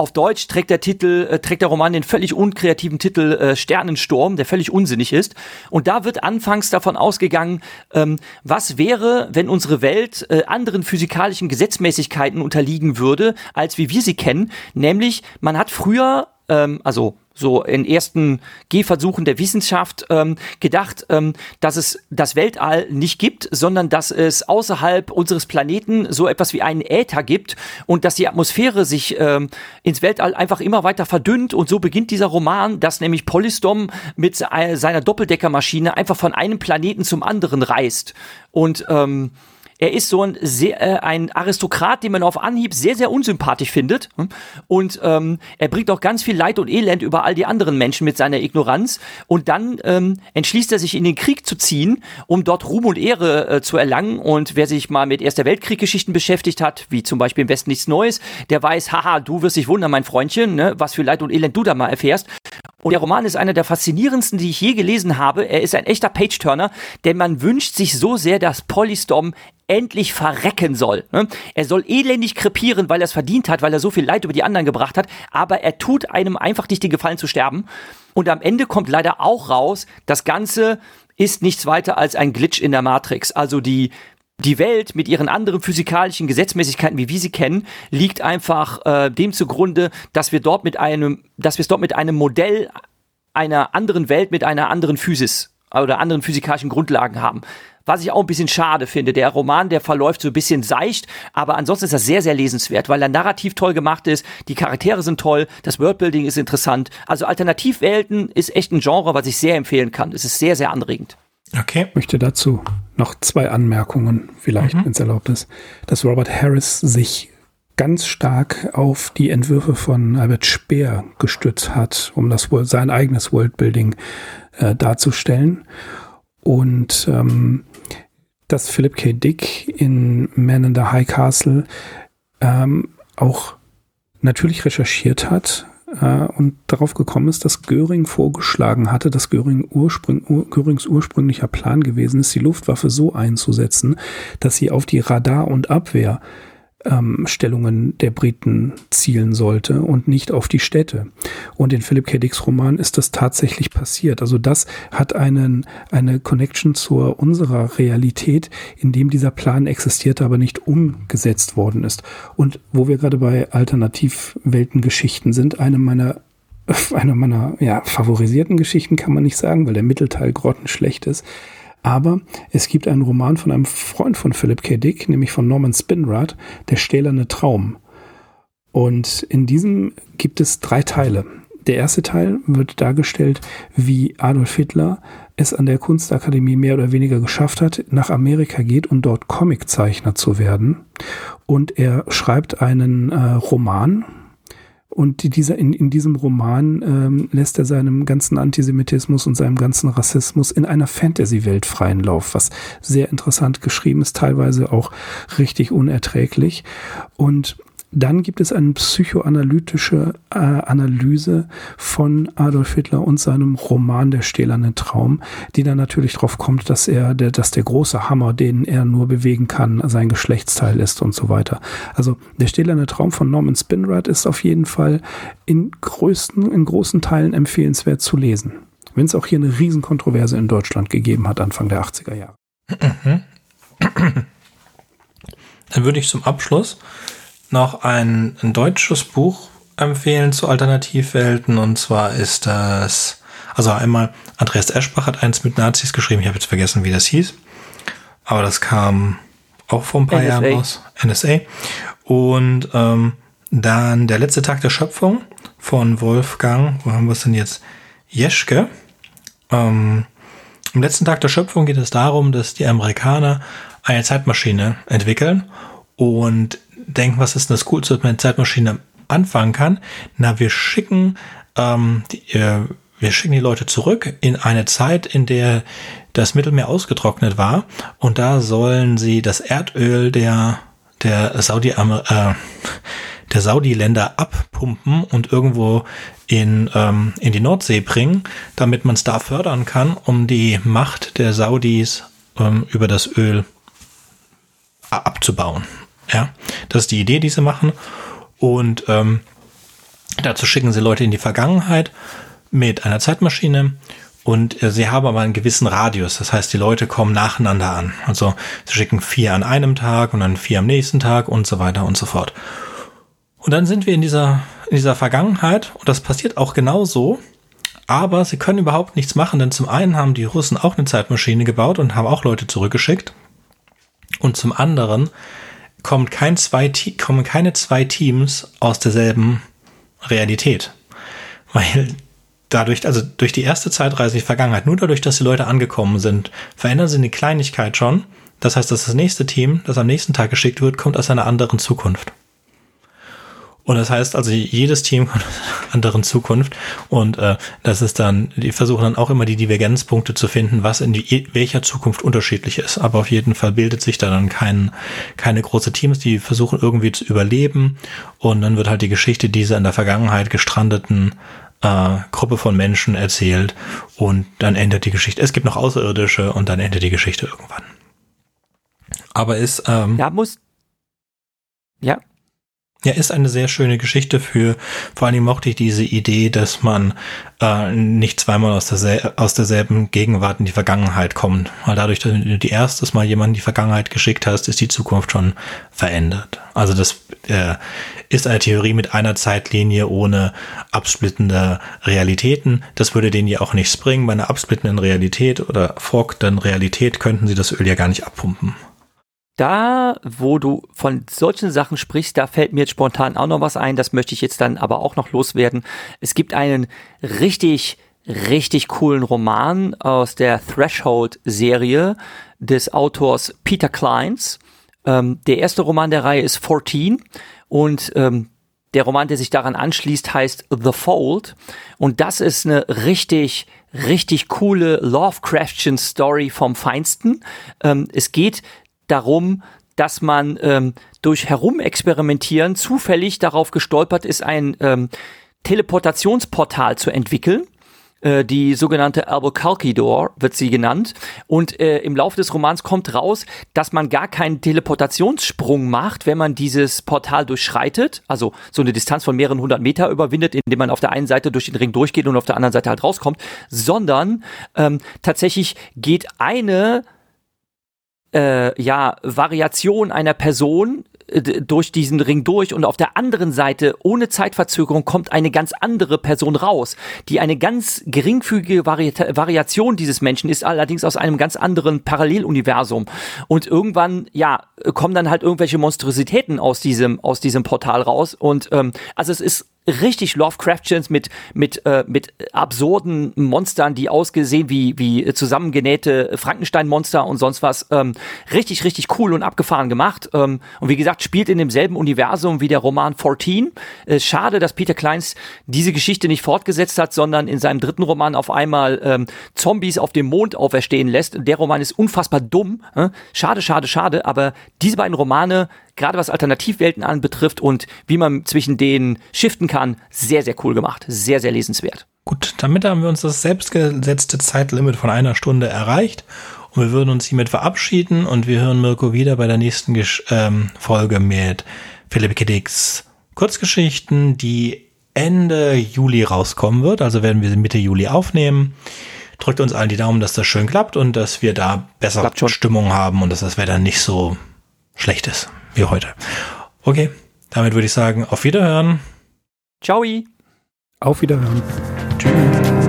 Speaker 2: auf Deutsch trägt der Titel, äh, trägt der Roman den völlig unkreativen Titel äh, Sternensturm, der völlig unsinnig ist. Und da wird anfangs davon ausgegangen, ähm, was wäre, wenn unsere Welt äh, anderen physikalischen Gesetzmäßigkeiten unterliegen würde, als wie wir sie kennen. Nämlich, man hat früher ähm, also so in ersten Gehversuchen der Wissenschaft ähm, gedacht, ähm, dass es das Weltall nicht gibt, sondern dass es außerhalb unseres Planeten so etwas wie einen Äther gibt und dass die Atmosphäre sich ähm, ins Weltall einfach immer weiter verdünnt. Und so beginnt dieser Roman, dass nämlich Polystorm mit seiner Doppeldeckermaschine einfach von einem Planeten zum anderen reist. Und ähm, er ist so ein, sehr, äh, ein Aristokrat, den man auf Anhieb sehr, sehr unsympathisch findet. Und ähm, er bringt auch ganz viel Leid und Elend über all die anderen Menschen mit seiner Ignoranz. Und dann ähm, entschließt er sich in den Krieg zu ziehen, um dort Ruhm und Ehre äh, zu erlangen. Und wer sich mal mit Erster Weltkrieg-Geschichten beschäftigt hat, wie zum Beispiel im Westen nichts Neues, der weiß, haha, du wirst dich wundern, mein Freundchen, ne, was für Leid und Elend du da mal erfährst. Und der Roman ist einer der faszinierendsten, die ich je gelesen habe. Er ist ein echter Page-Turner, denn man wünscht sich so sehr, dass Polystorm endlich verrecken soll. Ne? Er soll elendig krepieren, weil er es verdient hat, weil er so viel Leid über die anderen gebracht hat, aber er tut einem einfach nicht den Gefallen zu sterben. Und am Ende kommt leider auch raus, das Ganze ist nichts weiter als ein Glitch in der Matrix. Also die die Welt mit ihren anderen physikalischen Gesetzmäßigkeiten, wie wir sie kennen, liegt einfach äh, dem zugrunde, dass wir dort mit einem, dass wir es dort mit einem Modell einer anderen Welt mit einer anderen Physis oder anderen physikalischen Grundlagen haben. Was ich auch ein bisschen schade finde. Der Roman, der verläuft so ein bisschen seicht, aber ansonsten ist das sehr, sehr lesenswert, weil er narrativ toll gemacht ist, die Charaktere sind toll, das Worldbuilding ist interessant. Also Alternativwelten ist echt ein Genre, was ich sehr empfehlen kann. Es ist sehr, sehr anregend.
Speaker 3: Okay. Ich möchte dazu noch zwei Anmerkungen, vielleicht, mhm. wenn es erlaubt ist. Dass Robert Harris sich ganz stark auf die Entwürfe von Albert Speer gestützt hat, um das sein eigenes Worldbuilding äh, darzustellen. Und ähm, dass Philip K. Dick in Man in the High Castle ähm, auch natürlich recherchiert hat äh, und darauf gekommen ist, dass Göring vorgeschlagen hatte, dass Göring Ursprung, Ur, Görings ursprünglicher Plan gewesen ist, die Luftwaffe so einzusetzen, dass sie auf die Radar- und Abwehr ähm, Stellungen der Briten zielen sollte und nicht auf die Städte. Und in Philip K. Dicks Roman ist das tatsächlich passiert. Also das hat einen, eine Connection zur unserer Realität, in dem dieser Plan existierte, aber nicht umgesetzt worden ist. Und wo wir gerade bei Alternativweltengeschichten sind, eine meiner eine meiner ja, favorisierten Geschichten kann man nicht sagen, weil der Mittelteil grottenschlecht ist. Aber es gibt einen Roman von einem Freund von Philip K. Dick, nämlich von Norman Spinrad, Der stählerne Traum. Und in diesem gibt es drei Teile. Der erste Teil wird dargestellt, wie Adolf Hitler es an der Kunstakademie mehr oder weniger geschafft hat, nach Amerika geht und dort Comiczeichner zu werden. Und er schreibt einen äh, Roman, und dieser, in, in diesem Roman ähm, lässt er seinem ganzen Antisemitismus und seinem ganzen Rassismus in einer Fantasy-Welt freien Lauf, was sehr interessant geschrieben ist, teilweise auch richtig unerträglich. Und dann gibt es eine psychoanalytische äh, Analyse von Adolf Hitler und seinem Roman Der stählerne Traum, die dann natürlich darauf kommt, dass er, der, dass der große Hammer, den er nur bewegen kann, sein Geschlechtsteil ist und so weiter. Also Der stählerne Traum von Norman Spinrad ist auf jeden Fall in größten, in großen Teilen empfehlenswert zu lesen. Wenn es auch hier eine Riesenkontroverse in Deutschland gegeben hat, Anfang der 80er Jahre. Mhm.
Speaker 1: Dann würde ich zum Abschluss noch ein, ein deutsches Buch empfehlen zu Alternativwelten und zwar ist das, also einmal Andreas Eschbach hat eins mit Nazis geschrieben, ich habe jetzt vergessen, wie das hieß, aber das kam auch vor ein paar NSA. Jahren raus, NSA und ähm, dann der letzte Tag der Schöpfung von Wolfgang, wo haben wir es denn jetzt? Jeschke. Ähm, Im letzten Tag der Schöpfung geht es darum, dass die Amerikaner eine Zeitmaschine entwickeln und denken, was ist denn das Coolste, was man in Zeitmaschine anfangen kann? Na, wir schicken, ähm, die, äh, wir schicken die Leute zurück in eine Zeit, in der das Mittelmeer ausgetrocknet war und da sollen sie das Erdöl der der Saudi äh, der Saudi-Länder abpumpen und irgendwo in, ähm, in die Nordsee bringen, damit man es da fördern kann, um die Macht der Saudis ähm, über das Öl abzubauen. Ja, das ist die Idee, die sie machen. Und ähm, dazu schicken sie Leute in die Vergangenheit mit einer Zeitmaschine. Und äh, sie haben aber einen gewissen Radius. Das heißt, die Leute kommen nacheinander an. Also sie schicken vier an einem Tag und dann vier am nächsten Tag und so weiter und so fort. Und dann sind wir in dieser, in dieser Vergangenheit und das passiert auch genauso. Aber sie können überhaupt nichts machen, denn zum einen haben die Russen auch eine Zeitmaschine gebaut und haben auch Leute zurückgeschickt. Und zum anderen kommt kein zwei, kommen keine zwei Teams aus derselben Realität. Weil dadurch, also durch die erste Zeitreise in die Vergangenheit, nur dadurch, dass die Leute angekommen sind, verändern sie eine Kleinigkeit schon. Das heißt, dass das nächste Team, das am nächsten Tag geschickt wird, kommt aus einer anderen Zukunft. Und das heißt also, jedes Team hat eine andere Zukunft. Und äh, das ist dann, die versuchen dann auch immer die Divergenzpunkte zu finden, was in die, welcher Zukunft unterschiedlich ist. Aber auf jeden Fall bildet sich da dann kein, keine große Teams, die versuchen irgendwie zu überleben. Und dann wird halt die Geschichte dieser in der Vergangenheit gestrandeten äh, Gruppe von Menschen erzählt. Und dann endet die Geschichte. Es gibt noch Außerirdische und dann endet die Geschichte irgendwann. Aber ist. Ähm,
Speaker 2: ja, muss. Ja,
Speaker 1: ja, ist eine sehr schöne Geschichte für, vor allem mochte ich diese Idee, dass man äh, nicht zweimal aus, der, aus derselben Gegenwart in die Vergangenheit kommt. Weil dadurch, dass du die erstes Mal jemanden in die Vergangenheit geschickt hast, ist die Zukunft schon verändert. Also das äh, ist eine Theorie mit einer Zeitlinie ohne absplittende Realitäten. Das würde denen ja auch nichts bringen. Bei einer absplittenden Realität oder forkten Realität könnten sie das Öl ja gar nicht abpumpen
Speaker 2: da, wo du von solchen Sachen sprichst, da fällt mir jetzt spontan auch noch was ein. Das möchte ich jetzt dann aber auch noch loswerden. Es gibt einen richtig, richtig coolen Roman aus der Threshold-Serie des Autors Peter Kleins. Ähm, der erste Roman der Reihe ist 14 und ähm, der Roman, der sich daran anschließt, heißt The Fold. Und das ist eine richtig, richtig coole Lovecraftian Story vom Feinsten. Ähm, es geht darum, dass man ähm, durch Herumexperimentieren zufällig darauf gestolpert ist, ein ähm, Teleportationsportal zu entwickeln. äh, die sogenannte Albuquerque Door wird sie genannt. Und äh, im Laufe des Romans kommt raus, dass man gar keinen Teleportationssprung macht, wenn man dieses Portal durchschreitet, also so eine Distanz von mehreren hundert Meter überwindet, indem man auf der einen Seite durch den Ring durchgeht und auf der anderen Seite halt rauskommt, sondern ähm, tatsächlich geht eine äh, ja, Variation einer Person äh, durch diesen Ring durch und auf der anderen Seite ohne Zeitverzögerung kommt eine ganz andere Person raus, die eine ganz geringfügige Vari Variation dieses Menschen ist, allerdings aus einem ganz anderen Paralleluniversum. Und irgendwann, ja, kommen dann halt irgendwelche Monstrositäten aus diesem aus diesem Portal raus und ähm, also es ist richtig Lovecraftians mit mit äh, mit absurden Monstern, die ausgesehen wie wie zusammengenähte Frankenstein-Monster und sonst was. Ähm, richtig richtig cool und abgefahren gemacht. Ähm, und wie gesagt spielt in demselben Universum wie der Roman 14. Äh, schade, dass Peter Kleins diese Geschichte nicht fortgesetzt hat, sondern in seinem dritten Roman auf einmal ähm, Zombies auf dem Mond auferstehen lässt. Der Roman ist unfassbar dumm. Äh? Schade, schade, schade. Aber diese beiden Romane gerade was Alternativwelten anbetrifft und wie man zwischen denen shiften kann, sehr, sehr cool gemacht. Sehr, sehr lesenswert.
Speaker 1: Gut, damit haben wir uns das selbstgesetzte Zeitlimit von einer Stunde erreicht. Und wir würden uns hiermit verabschieden und wir hören Mirko wieder bei der nächsten Gesch ähm, Folge mit Philipp Kiddicks Kurzgeschichten, die Ende Juli rauskommen wird. Also werden wir sie Mitte Juli aufnehmen. Drückt uns allen die Daumen, dass das schön klappt und dass wir da bessere Stimmung haben und dass das Wetter nicht so schlecht ist wie heute. Okay, damit würde ich sagen, auf Wiederhören.
Speaker 2: Ciao.
Speaker 3: Auf Wiederhören. Tschüss.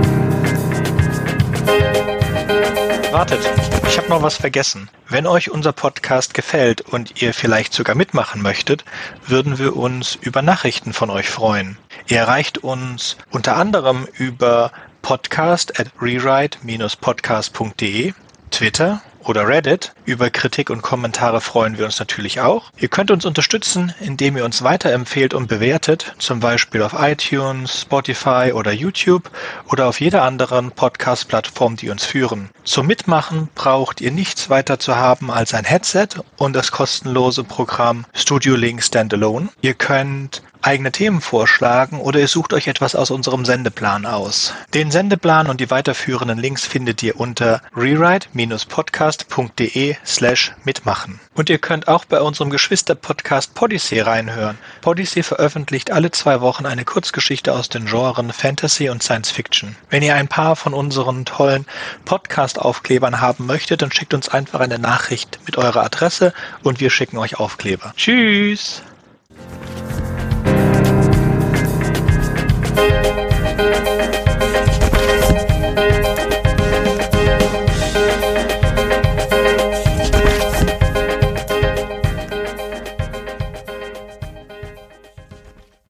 Speaker 1: Wartet, ich habe noch was vergessen. Wenn euch unser Podcast gefällt und ihr vielleicht sogar mitmachen möchtet, würden wir uns über Nachrichten von euch freuen. Ihr erreicht uns unter anderem über podcast at rewrite-podcast.de, Twitter oder Reddit. Über Kritik und Kommentare freuen wir uns natürlich auch. Ihr könnt uns unterstützen, indem ihr uns weiterempfehlt und bewertet, zum Beispiel auf iTunes, Spotify oder YouTube oder auf jeder anderen Podcast-Plattform, die uns führen. Zum Mitmachen braucht ihr nichts weiter zu haben als ein Headset und das kostenlose Programm Studio Link Standalone. Ihr könnt eigene Themen vorschlagen oder ihr sucht euch etwas aus unserem Sendeplan aus. Den Sendeplan und die weiterführenden Links findet ihr unter rewrite-podcast.de slash mitmachen. Und ihr könnt auch bei unserem Geschwister-Podcast Podyssey reinhören. Podyssey veröffentlicht alle zwei Wochen eine Kurzgeschichte aus den Genren Fantasy und Science Fiction. Wenn ihr ein paar von unseren tollen Podcast-Aufklebern haben möchtet, dann schickt uns einfach eine Nachricht mit eurer Adresse und wir schicken euch Aufkleber. Tschüss! Thank you.